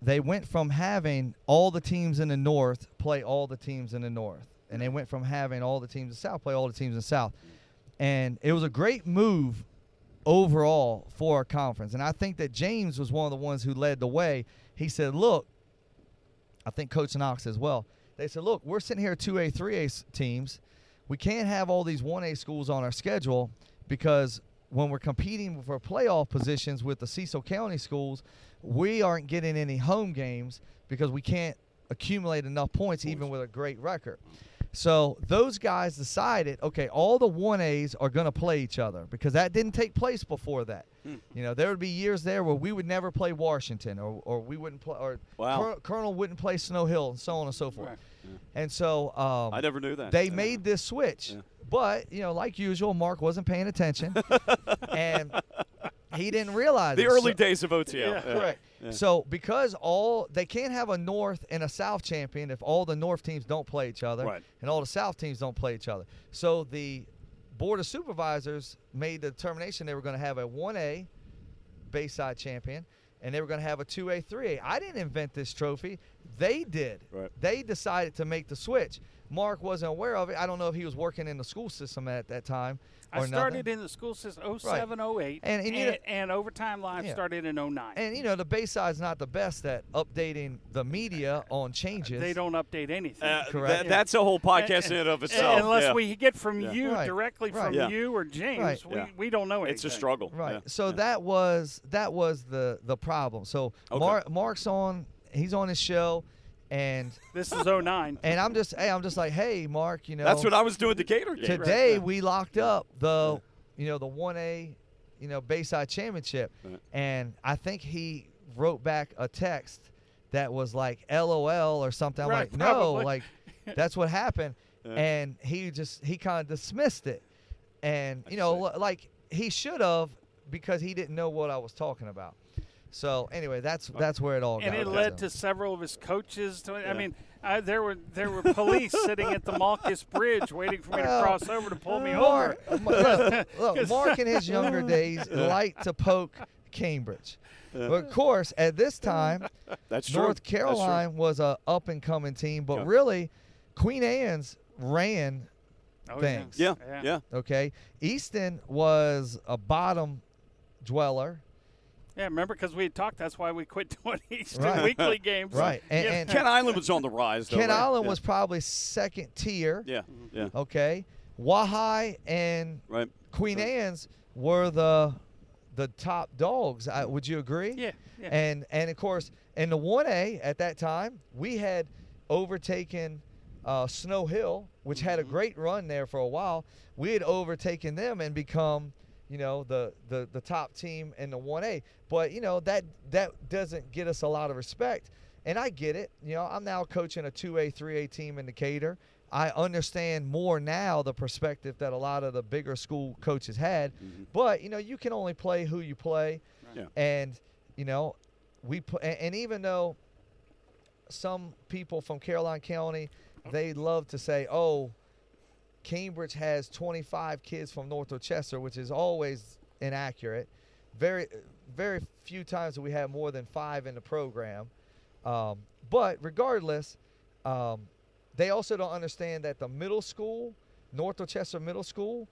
They went from having all the teams in the North play all the teams in the North, and they went from having all the teams in the South play all the teams in the South. And it was a great move overall for our conference. And I think that James was one of the ones who led the way. He said, "Look, I think Coach Knox as well. They said, look, we're sitting here 2A, 3A teams. We can't have all these 1A schools on our schedule because when we're competing for playoff positions with the Cecil County schools, we aren't getting any home games because we can't accumulate enough points even with a great record. So those guys decided, okay, all the 1As are going to play each other because that didn't take place before that. Hmm. You know, there would be years there where we would never play Washington or, or we wouldn't play, or Wow. Col- Colonel wouldn't play Snow Hill and so on and so forth. Right. And so um, I never knew that. they Yeah. made this switch. Yeah. But, you know, like usual, Mark wasn't paying attention. <laughs> and he didn't realize the it. early So- days of OTL. <laughs> Yeah. Yeah. So because all they can't have a North and a South champion if all the North teams don't play each other Right. and all the South teams don't play each other. So the board of supervisors made the determination they were going to have a 1A Bayside champion and they were going to have a 2A 3A. I didn't invent this trophy. They did. Right. They decided to make the switch. Mark wasn't aware of it. I don't know if he was working in the school system at that time I started nothing. in the school system 07, 08, And- and and, know- and Overtime Live Yeah. started in 09. And you know the Bayside's not the best at updating the media on changes. they don't update anything. Uh, Correct. that- that's a whole podcast in and of itself. Unless yeah. we get from Yeah. you Right, directly right. from Yeah. you or James, Right. we, Yeah. we don't know anything. it's a struggle. Right. Yeah. So Yeah. that was that was the the problem. So Okay. Mark Mark's on he's on his show and This is 09. and I'm just hey I'm just like hey Mark you know That's what I was doing the Gator game. today we locked up the you know the 1A you know Bayside championship Right. and I think he wrote back a text that was like LOL or something. I'm Right, like no like <laughs> that's what happened Yeah. and he just he kind of dismissed it and you know see. like he should have because he didn't know what I was talking about. So anyway, that's that's where it all and got. it led to several of his coaches. To, Yeah. I mean, I, there were there were police sitting at the Malkus Bridge waiting for me to cross over to pull me uh, over. Uh, Mark, look, look, <laughs> Mark in his younger days liked to poke Cambridge. But of course, at this time, <laughs> That's true. North That's true. Carolina was a up and coming team, but Yeah. really, Queen Anne's ran. Oh, things. Yeah, yeah. Okay, Easton was a bottom dweller. Yeah, remember because we had talked. That's why we quit <laughs> doing Easton Right. weekly games. Right, and- Yeah. and- Kent Island was on the rise, though. Kent right? Island yeah. was probably second tier. Yeah, yeah. Okay, Wi-Hi and Right. Queen Anne's were the the top dogs. I, would you agree? Yeah, yeah. And and of course, in the one A at that time, we had overtaken uh, Snow Hill, which had a great run there for a while. We had overtaken them and become, you know, the the the top team in the one A. But you know that that doesn't get us a lot of respect. And I get it. You know, I'm now coaching a 2A, 3A team in Decatur. I understand more now the perspective that a lot of the bigger school coaches had. Mm-hmm. But, you know, you can only play who you play. Yeah. And, you know, we put, and, and even though some people from Caroline County, they love to say, oh, Cambridge has 25 kids from North Dorchester, which is always inaccurate. Very, very few times do we have more than five in the program. Um, but regardless, um, they also don't understand that the middle school, North Dorchester Middle School,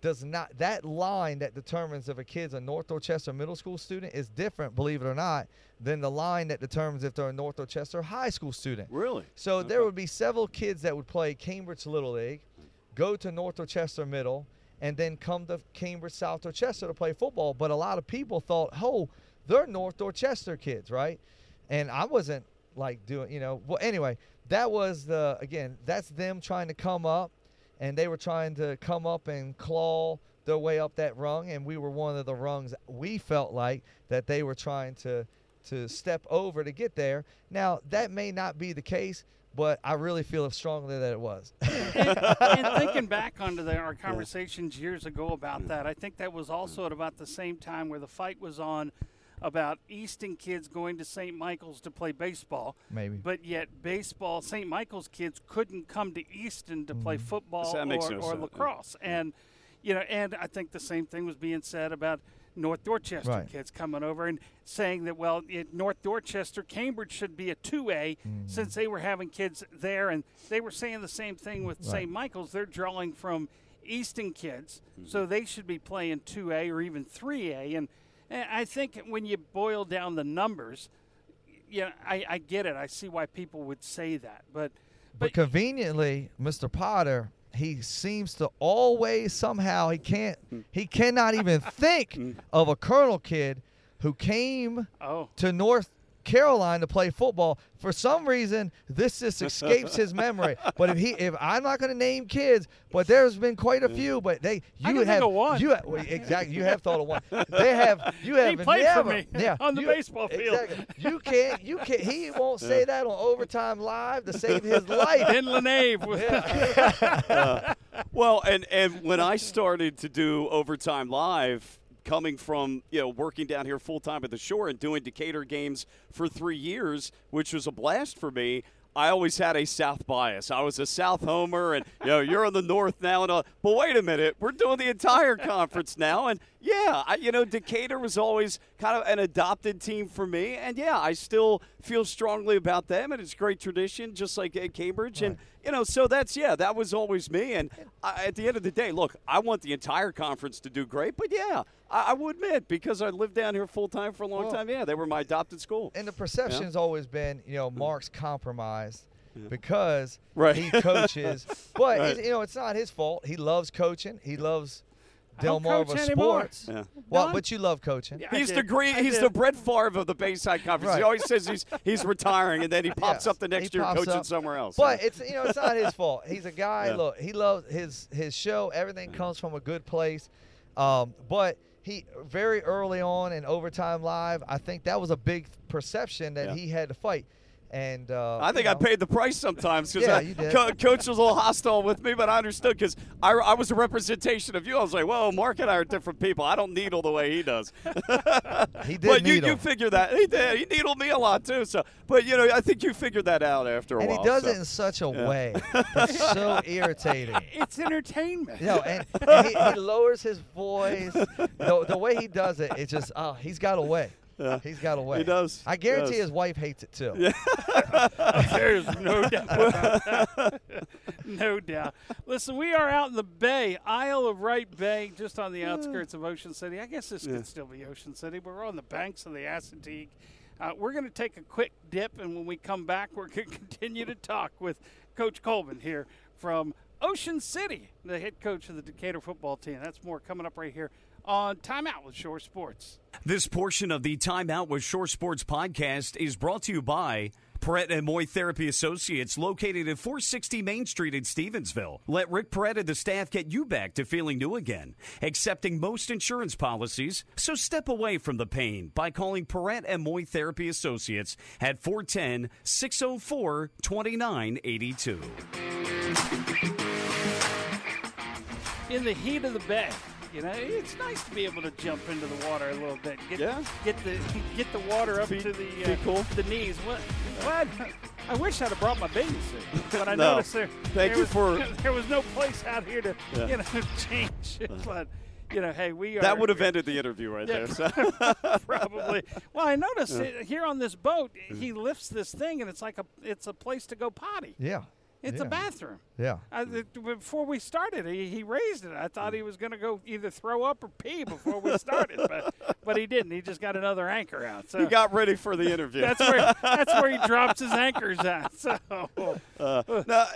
does not that line that determines if a kid's a North Dorchester Middle School student is different, believe it or not, than the line that determines if they're a North Dorchester High School student. Really? So there would be several kids that would play Cambridge Little League, go to North Dorchester Middle, and then come to Cambridge South Dorchester to play football. But a lot of people thought, oh, they're North Dorchester kids, right? And I wasn't like doing, you know. Well, anyway, that was the again, that's them trying to come up, and they were trying to come up and claw their way up that rung, and we were one of the rungs we felt like that they were trying to to step over to get there. Now that may not be the case, but I really feel strongly that it was. <laughs> and thinking back onto the, our conversations years ago about that, I think that was also at about the same time where the fight was on about Easton kids going to St. Michael's to play baseball. Maybe. But yet, baseball, St. Michael's kids couldn't come to Easton to Mm-hmm. play football That makes or, no or sense. lacrosse. And, you know, and I think the same thing was being said about North Dorchester Right. kids coming over and saying that, well, it, North Dorchester, Cambridge should be a 2A Mm-hmm. since they were having kids there. And they were saying the same thing with St. Michael's. They're drawing from Easton kids, so they should be playing 2A or even 3A. And, and I think when you boil down the numbers, you know, I, I get it. I see why people would say that. But, But conveniently, Mr. Potter, he seems to always somehow he can't hmm. he cannot even think <laughs> hmm. of a Colonel kid who came oh, to North Caroline to play football. For some reason, this just escapes his memory. <laughs> But if he, if I'm not going to name kids, but there's been quite a few. But they, you I can have think of one. you have, well, exactly. You have thought of one. They have. You have He played for me yeah, <laughs> on the you- baseball field. Exactly. You can't. You can't. He <laughs> won't say that on overtime live to save his life. in Lenave. with- uh, Well, and and when I started to do overtime live, coming from you know working down here full time at the shore and doing Decatur games for three years, which was a blast for me. I always had a South bias. I was a South homer, and you know you're on the North now. And but wait a minute, we're doing the entire conference now, and yeah, I, you know Decatur was always kind of an adopted team for me, and yeah, I still feel strongly about them, and it's great tradition, just like at Cambridge, and you know, so that's yeah, that was always me. And I, at the end of the day, look, I want the entire conference to do great, but yeah, I, I will admit because I lived down here full time for a long Well- time. Yeah, they were my adopted school. And the perception's always been, you know, Mark's compromised because Right. he coaches. <laughs> But Right. you know, it's not his fault. He loves coaching. He loves I don't coach Delmarva anymore. Sports. Yeah. Well, but you love coaching. Yeah, He's the green. He's did. the Brett Favre of the Bayside Conference. Right. He always says he's he's <laughs> retiring, and then he pops Yes. up the He next year coaching up. somewhere else. But Yeah. it's you know it's not his fault. He's a guy. Yeah. Look, he loves his his show. Everything comes from a good place. Um, but he very early on in overtime live, I think that was a big perception that Yeah. he had to fight. And uh, I think you I paid the price sometimes because <laughs> Yeah, co- coach was a little hostile with me, but I understood because I, I was a representation of you. I was like, "Well, Mark and I are different people. I don't needle the way he does." <laughs> He did but you, you figure that he did. He needled me a lot too. So, but you know, I think you figured that out after a and while. And he does so. it in such a way <laughs> that's so irritating. It's entertainment. No, and, and he, he lowers his voice. The, the way he does it, it's just oh, he's got a way. He's got a way. He does. I guarantee does. his wife hates it too. Yeah. <laughs> There's no doubt. about <laughs> that. <laughs> no doubt. Listen, we are out in the Bay, Isle of Wight Bay, just on the outskirts of Ocean City. I guess this could still be Ocean City, but we're on the banks of the Assateague. Uh, we're going to take a quick dip, and when we come back, we're going to continue to talk with Coach Colvin here from Ocean City, the head coach of the Decatur football team. That's more coming up right here on Timeout with Shore Sports. This portion of the Timeout with Shore Sports podcast is brought to you by Perrette and Moy Therapy Associates, located at 460 Main Street in Stevensville. Let Rick Perrette and the staff get you back to feeling new again. Accepting most insurance policies, so step away from the pain by calling Perrette and Moy Therapy Associates at 410 604 2982. in the heat of the bay. You know, it's nice to be able to jump into the water a little bit. Get, Yeah. Get the <laughs> get the water up Be- to the uh, cool. the knees. What? What? <laughs> I wish I'd have brought my bathing suit, but I <laughs> No. noticed there. Thank there you was, for- There was no place out here to Yeah. you know change. But you know, hey, we are. That would have ended the interview right Yeah. there. So. probably. Well, I noticed it, here on this boat, he lifts this thing, and it's like a it's a place to go potty. Yeah. It's yeah. a bathroom. Yeah. I, before we started, he, he raised it. I thought he was going to go either throw up or pee <laughs> before we started, but but he didn't. He just got another anchor out. So He got ready for the interview. that's where that's where he <laughs> drops his anchors at. So uh, Now,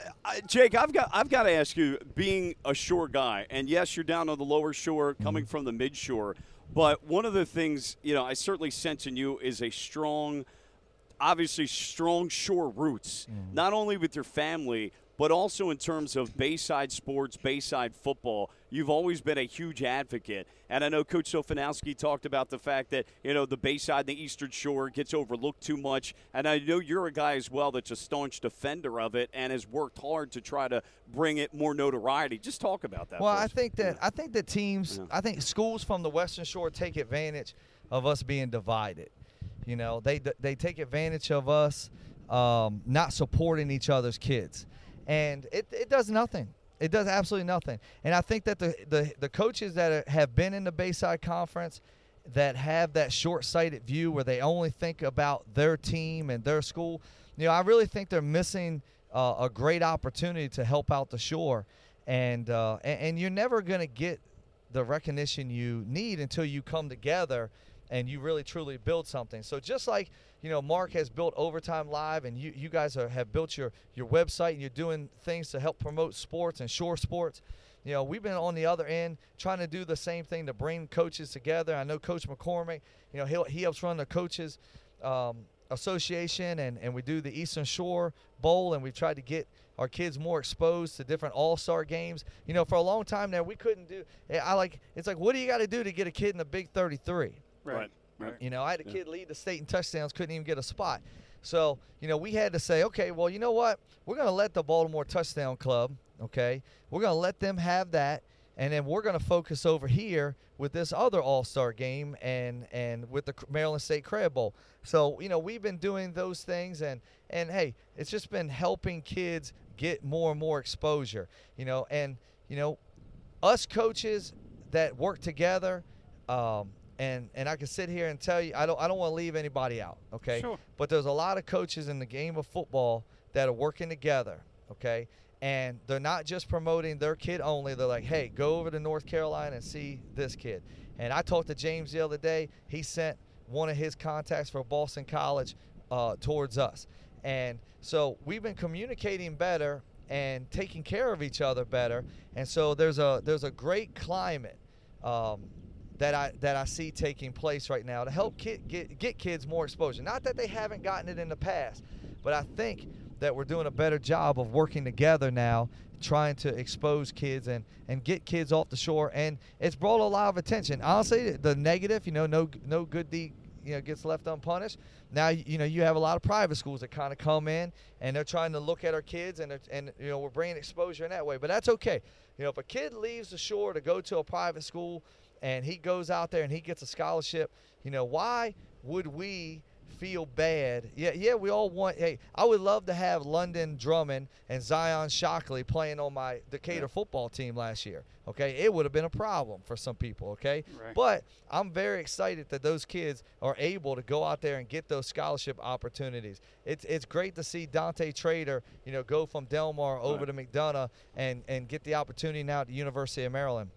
Jake, I've got I've got to ask you, being a shore guy, and yes, you're down on the lower shore, mm-hmm. coming from the mid shore, but one of the things you know I certainly sense in you is a strong, obviously strong shore roots, mm. not only with your family. But also in terms of Bayside sports, Bayside football, you've always been a huge advocate. And I know Coach Sofanowski talked about the fact that, you know, the Bayside and the Eastern Shore gets overlooked too much. And I know you're a guy as well that's a staunch defender of it and has worked hard to try to bring it more notoriety. Just talk about that. Well, I think that I think that teams, I think schools from the Western Shore take advantage of us being divided. You know, they they take advantage of us um, not supporting each other's kids, and it, it does nothing. It does absolutely nothing. And I think that the the, the coaches that are, have been in the Bayside Conference that have that short-sighted view where they only think about their team and their school, you know, I really think they're missing uh, a great opportunity to help out the shore. And uh, and, and you're never going to get the recognition you need until you come together and you really truly build something. So just like you know, Mark has built Overtime Live, and you you guys are, have built your your website, and you're doing things to help promote sports and shore sports. You know, we've been on the other end trying to do the same thing to bring coaches together. I know Coach McCormick, you know, he he helps run the coaches. Um, association and, and we do the Eastern Shore Bowl and we've tried to get our kids more exposed to different all-star games. You know, for a long time now we couldn't do I like it's like what do you got to do to get a kid in the big 33? Right. Right. You know, I had a kid lead the state in touchdowns, couldn't even get a spot. So, you know, we had to say, okay, well, you know what? We're going to let the Baltimore Touchdown Club, okay? We're going to let them have that and then we're going to focus over here with this other All-Star game and and with the Maryland State Crab Bowl. So you know we've been doing those things and and hey, it's just been helping kids get more and more exposure. You know, and you know, us coaches that work together. Um, and and I can sit here and tell you I don't I don't want to leave anybody out, okay? Sure. But there's a lot of coaches in the game of football that are working together, okay? and they're not just promoting their kid only. They're like, hey, go over to North Caroline and see this kid. And I talked to James the other day. He sent one of his contacts for Boston College uh, towards us. And so we've been communicating better and taking care of each other better. And so there's a there's a great climate um, that I that I see taking place right now to help get get kids more exposure. Not that they haven't gotten it in the past, but I think that we're doing a better job of working together now trying to expose kids and and get kids off the shore and it's brought a lot of attention. Honestly the negative you know no no good deed you know gets left unpunished. Now you know you have a lot of private schools that kind of come in and they're trying to look at our kids and and you know we're bringing exposure in that way but that's okay. You know if a kid leaves the shore to go to a private school and he goes out there and he gets a scholarship you know why would we feel bad. Yeah, yeah, we all want. Hey, I would love to have London Drummond and Zion Shockley playing on my Decatur yeah. football team last year. Okay, it would have been a problem for some people. Okay, right. but I'm very excited that those kids are able to go out there and get those scholarship opportunities. It's it's great to see Dante Trader, you know, go from Delmar over right. to McDonogh and and get the opportunity now at the University of Maryland.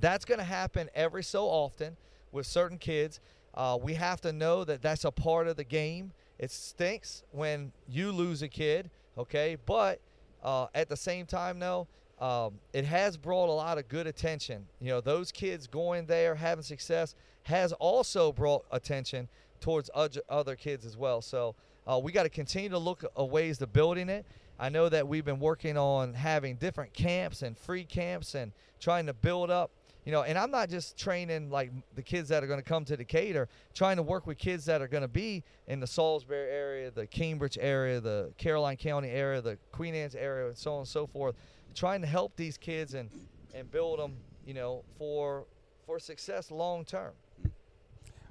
That's going to happen every so often with certain kids uh, we have to know that that's a part of the game. It stinks when you lose a kid, okay? But uh, at the same time, though, um, it has brought a lot of good attention. You know, those kids going there, having success, has also brought attention towards other kids as well. So uh, we got to continue to look at ways to building it. I know that we've been working on having different camps and free camps and trying to build up you know, and I'm not just training like the kids that are going to come to Decatur, trying to work with kids that are going to be in the Salisbury area, the Cambridge area, the Caroline County area, the Queen Anne's area, and so on and so forth, trying to help these kids and and build them, you know, for for success long term.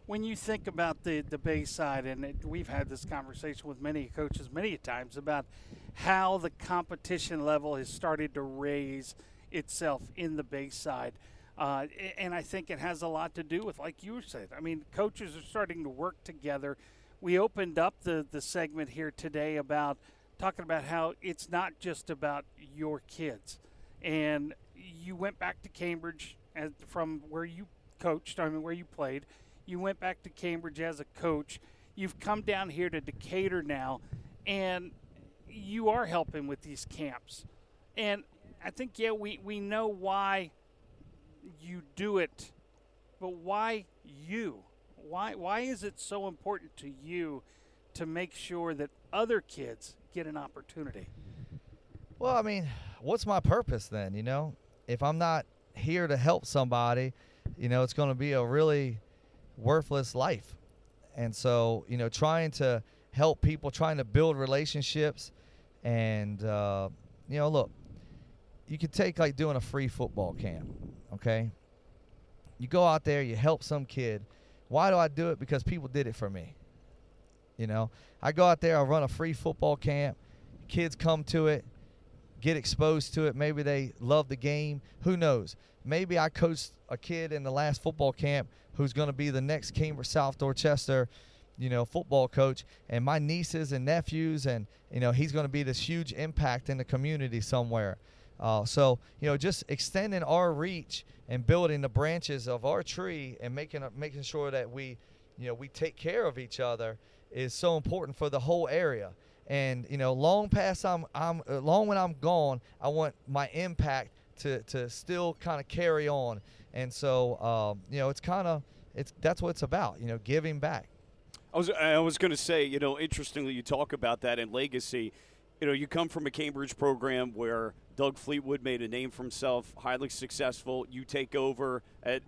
When you think about the the Bayside, and it, we've had this conversation with many coaches many times about how the competition level has started to raise itself in the Bayside. Uh, and I think it has a lot to do with, like you said, I mean, coaches are starting to work together. We opened up the, the segment here today about talking about how it's not just about your kids. And you went back to Cambridge as, from where you coached, I mean, where you played. You went back to Cambridge as a coach. You've come down here to Decatur now, and you are helping with these camps. And I think, yeah, we, we know why you do it, but why you? Why why is it so important to you to make sure that other kids get an opportunity? Well, I mean, what's my purpose then, you know? If I'm not here to help somebody, you know, it's going to be a really worthless life. And so, you know, trying to help people, trying to build relationships and uh, you know, look, you could take like doing a free football camp okay? You go out there, you help some kid. Why do I do it? Because people did it for me. You know, I go out there, I run a free football camp. Kids come to it, get exposed to it. Maybe they love the game. Who knows? Maybe I coached a kid in the last football camp who's going to be the next Cambridge South Dorchester, you know, football coach. And my nieces and nephews, and you know, he's going to be this huge impact in the community somewhere. Uh, so you know, just extending our reach and building the branches of our tree and making making sure that we, you know, we take care of each other is so important for the whole area. And you know, long past I'm I'm uh, long when I'm gone, I want my impact to to still kind of carry on. And so um, you know, it's kind of it's that's what it's about. You know, giving back. I was I was going to say, you know, interestingly, you talk about that in legacy. You know, you come from a Cambridge program where Doug Fleetwood made a name for himself, highly successful. You take over at,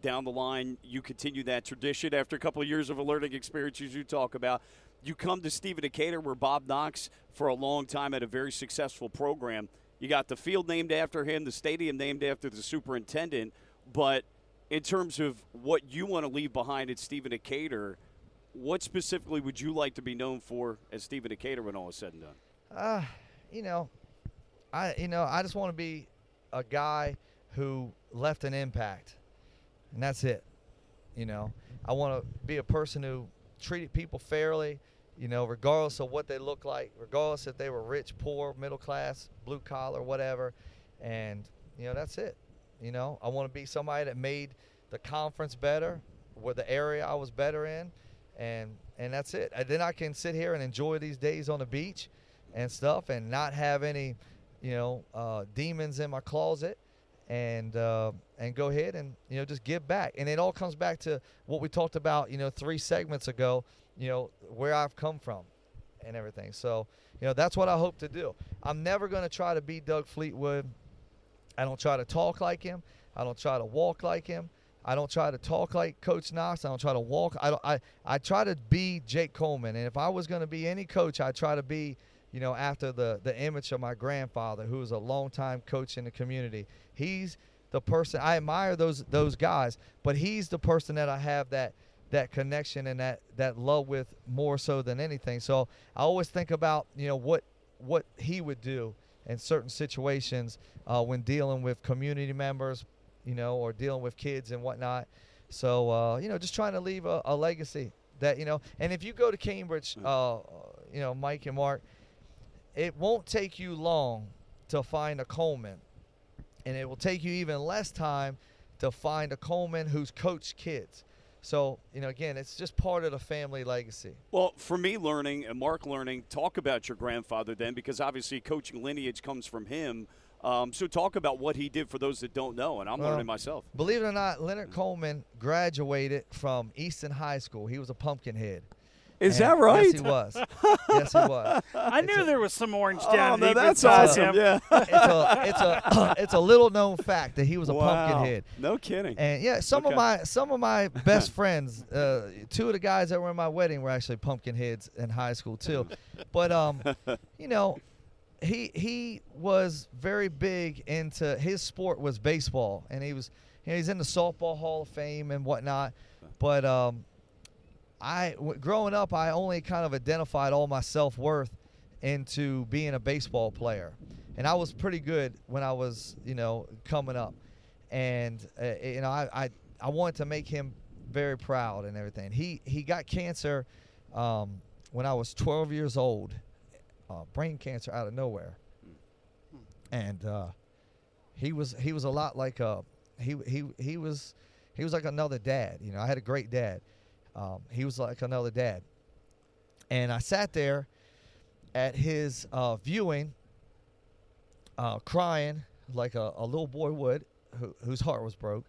down the line. You continue that tradition after a couple of years of a learning you talk about. You come to Stephen Decatur, where Bob Knox, for a long time, had a very successful program. You got the field named after him, the stadium named after the superintendent. But in terms of what you want to leave behind at Stephen Decatur, what specifically would you like to be known for as Stephen Decatur when all is said and done? Uh, you know, I you know I just want to be a guy who left an impact, and that's it. You know, I want to be a person who treated people fairly. You know, regardless of what they look like, regardless if they were rich, poor, middle class, blue collar, whatever, and you know that's it. You know, I want to be somebody that made the conference better, where the area I was better in, and and that's it. And then I can sit here and enjoy these days on the beach and stuff, and not have any, you know, uh, demons in my closet, and uh, and go ahead and you know just give back. And it all comes back to what we talked about, you know, three segments ago. You know where I've come from, and everything. So you know that's what I hope to do. I'm never going to try to be Doug Fleetwood. I don't try to talk like him. I don't try to walk like him. I don't try to talk like Coach Knox. I don't try to walk. I don't. I I try to be Jake Coleman. And if I was going to be any coach, I try to be you know, after the the image of my grandfather, who was a longtime coach in the community. He's the person I admire those those guys, but he's the person that I have that that connection and that that love with more so than anything. So I always think about you know what what he would do in certain situations uh, when dealing with community members, you know, or dealing with kids and whatnot. So uh, you know, just trying to leave a, a, legacy that you know. And if you go to Cambridge, uh, you know, Mike and Mark, it won't take you long to find a Coleman, and it will take you even less time to find a Coleman who's coached kids. So, you know, again, it's just part of the family legacy. Well, for me, learning and Mark learning, talk about your grandfather then, because obviously coaching lineage comes from him. Um, so, talk about what he did for those that don't know, and I'm well, learning myself. Believe it or not, Leonard Coleman graduated from Easton High School. He was a pumpkinhead. Is and that right? Yes, he was. yes, he was. <laughs> I it's knew a, there was some orange down. Oh, no, that's awesome. Yeah. <laughs> it's a it's a <coughs> it's a little known fact that he was a wow. pumpkinhead. No kidding. And yeah, some okay. of my some of my best <laughs> friends, uh, two of the guys that were in my wedding were actually pumpkinheads in high school too. but um, you know, he he was very big into his sport was baseball, and he was you know, he's in the softball Hall of Fame and whatnot. But um, I growing up, I only kind of identified all my self worth into being a baseball player, and I was pretty good when I was, you know, coming up, and uh, you know, I, I I wanted to make him very proud and everything. He he got cancer um, when I was 12 years old, uh, brain cancer out of nowhere, and uh, he was he was a lot like a uh, he he he was he was like another dad. You know, I had a great dad um, he was like another dad. And I sat there at his uh, viewing, uh, crying like a, a, little boy would, who, whose heart was broke.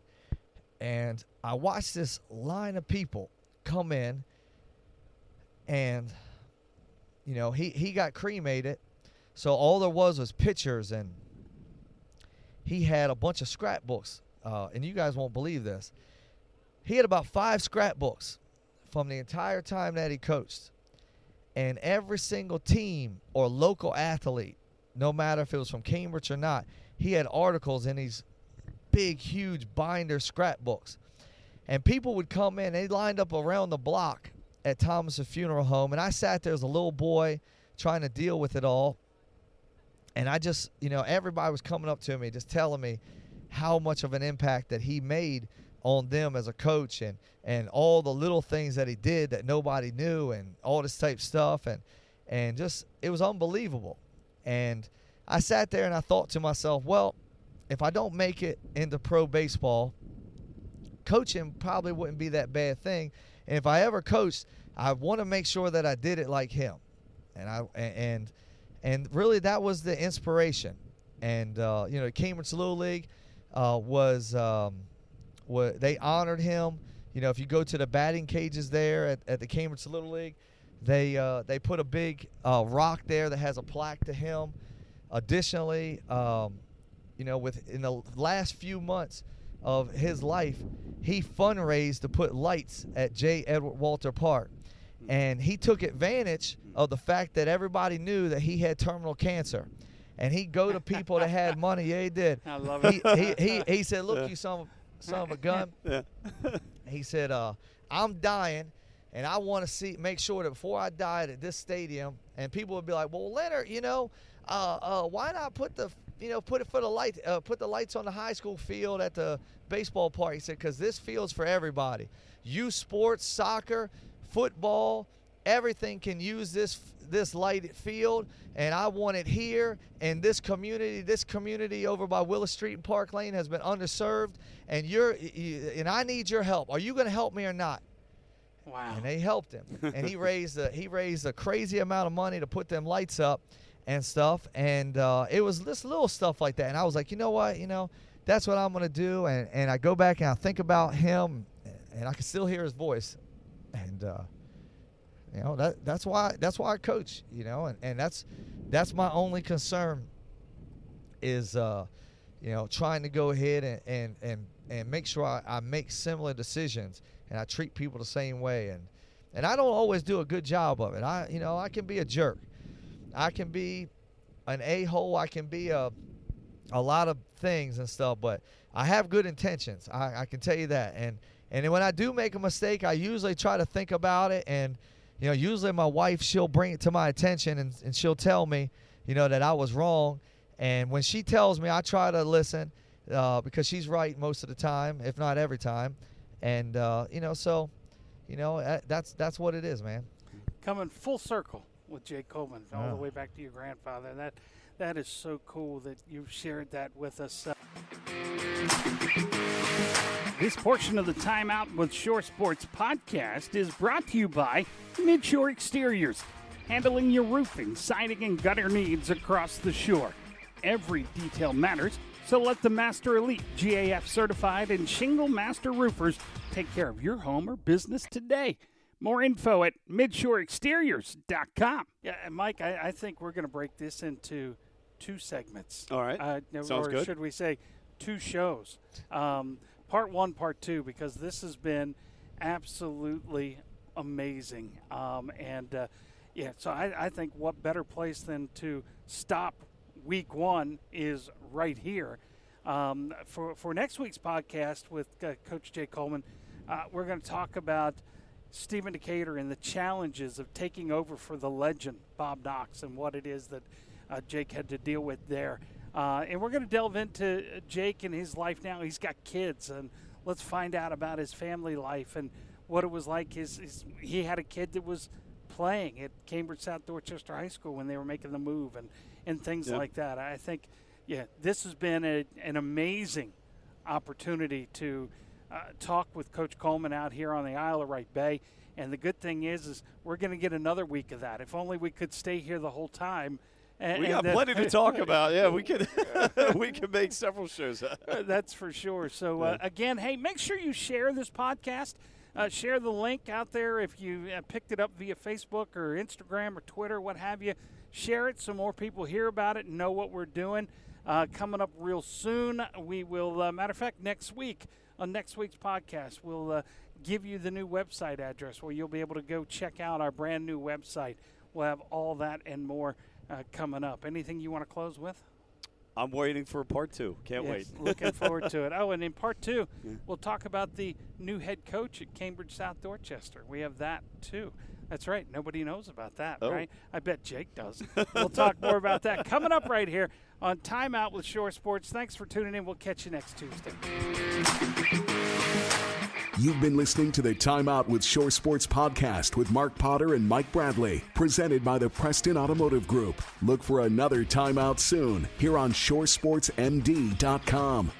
And I watched this line of people come in, and you know he he got cremated, so all there was was pictures, and he had a bunch of scrapbooks. Uh, and you guys won't believe this. He had about five scrapbooks from the entire time that he coached. And every single team or local athlete, no matter if it was from Cambridge or not, he had articles in these big, huge binder scrapbooks. And people would come in, they lined up around the block at Thomas's funeral home. And I sat there as a little boy trying to deal with it all. And I just, you know, everybody was coming up to me, just telling me how much of an impact that he made on them as a coach and and all the little things that he did that nobody knew and all this type stuff. And and just it was unbelievable. And I sat there and I thought to myself well if I don't make it into pro baseball coaching probably wouldn't be that bad thing. And if I ever coached I want to make sure that I did it like him. And I and and really that was the inspiration. And uh, you know Cambridge Little League uh, was um, they honored him you know, if you go to the batting cages there at, at the Cambridge Little League, they uh, they put a big uh, rock there that has a plaque to him. Additionally, um, you know, with in the last few months of his life, he fundraised to put lights at J. Edward Walter Park, and he took advantage of the fact that everybody knew that he had terminal cancer. And he'd go to people that had money. Yeah, he did. <laughs> I love it. he, he, he said, "Look, you son of, son of a gun." <laughs> Yeah. <laughs> he said, uh, "I'm dying, and I want to see, make sure that before I died at this stadium, and people would be like, well, Leonard, you know, uh, uh, why not put the, you know, put it for the light, uh, put the lights on the high school field at the baseball park." He said, "Because this field's for everybody. Youth sports, soccer, football." Everything can use this this lighted field, and I want it here and this community. This community over by Willis Street and Park Lane has been underserved, and you're you, and I need your help. Are you going to help me or not? Wow. and they helped him <laughs> and he raised a, he raised a crazy amount of money to put them lights up and stuff and uh, it was this little stuff like that and i was like you know what you know that's what i'm going to do and, and i go back and i think about him and i can still hear his voice and uh, you know that that's why that's why i coach you know and, and that's that's my only concern is uh, you know trying to go ahead and and and, and make sure I, I make similar decisions and I treat people the same way and and I don't always do a good job of it. I you know I can be a jerk, I can be an a hole, I can be a a lot of things and stuff, but I have good intentions. I, I can tell you that. And and when I do make a mistake, I usually try to think about it and you know usually my wife she'll bring it to my attention and, and she'll tell me you know that I was wrong and when she tells me, I try to listen uh, because she's right most of the time, if not every time. And uh, you know, so you know that's that's what it is, man. Coming full circle with Jake Coleman, all Yeah. the way back to your grandfather. That that is so cool that you've shared that with us. This portion of the Timeout with Shore Sports podcast is brought to you by Midshore Exteriors, handling your roofing, siding, and gutter needs across the shore. Every detail matters, so let the Master Elite GAF certified and Shingle Master Roofers take care of your home or business today. More info at midshore.exteriors.com. Yeah, and Mike, I, I think we're going to break this into two segments. All right. Uh, Sounds or good. should we say two shows? Um, part one, part two, because this has been absolutely amazing. Um, and uh, yeah, so I, I think what better place than to stop week one is right here. Um, for, for next week's podcast with uh, Coach Jay Coleman, uh, we're going to talk about Stephen Decatur and the challenges of taking over for the legend Bob Knox and what it is that uh, Jake had to deal with there. Uh, and we're going to delve into uh, Jake and his life now. He's got kids, and let's find out about his family life and what it was like. His, his he had a kid that was playing at Cambridge South Dorchester High School when they were making the move, and and things Yep. like that. I think, yeah, this has been a, an amazing opportunity to uh, talk with Coach Coleman out here on the Isle of Wight Bay. And the good thing is, is we're going to get another week of that. If only we could stay here the whole time. And, We and got plenty to <laughs> talk about. Yeah, we could <laughs> <laughs> we can make several shows. That's for sure. So uh, again, hey, make sure you share this podcast. Uh, share the link out there if you uh, picked it up via Facebook or Instagram or Twitter, what have you. Share it so more people hear about it and know what we're doing. Uh, coming up real soon, we will. Uh, matter of fact, next week on next week's podcast, we'll uh, give you the new website address where you'll be able to go check out our brand new website. We'll have all that and more uh, coming up. Anything you want to close with? I'm waiting for part two. Can't Yes, wait. looking forward to it. <laughs> Oh, and in part two, we'll talk about the new head coach at Cambridge South Dorchester. We have that too. That's right. Nobody knows about that, Oh. right? I bet Jake does. <laughs> we'll talk more about that coming up right here on Timeout with Shore Sports. Thanks for tuning in. We'll catch you next Tuesday. You've been listening to the Timeout with Shore Sports podcast with Mark Potter and Mike Bradley, presented by the Preston Automotive Group. Look for another Timeout soon here on ShoreSportsMD.com.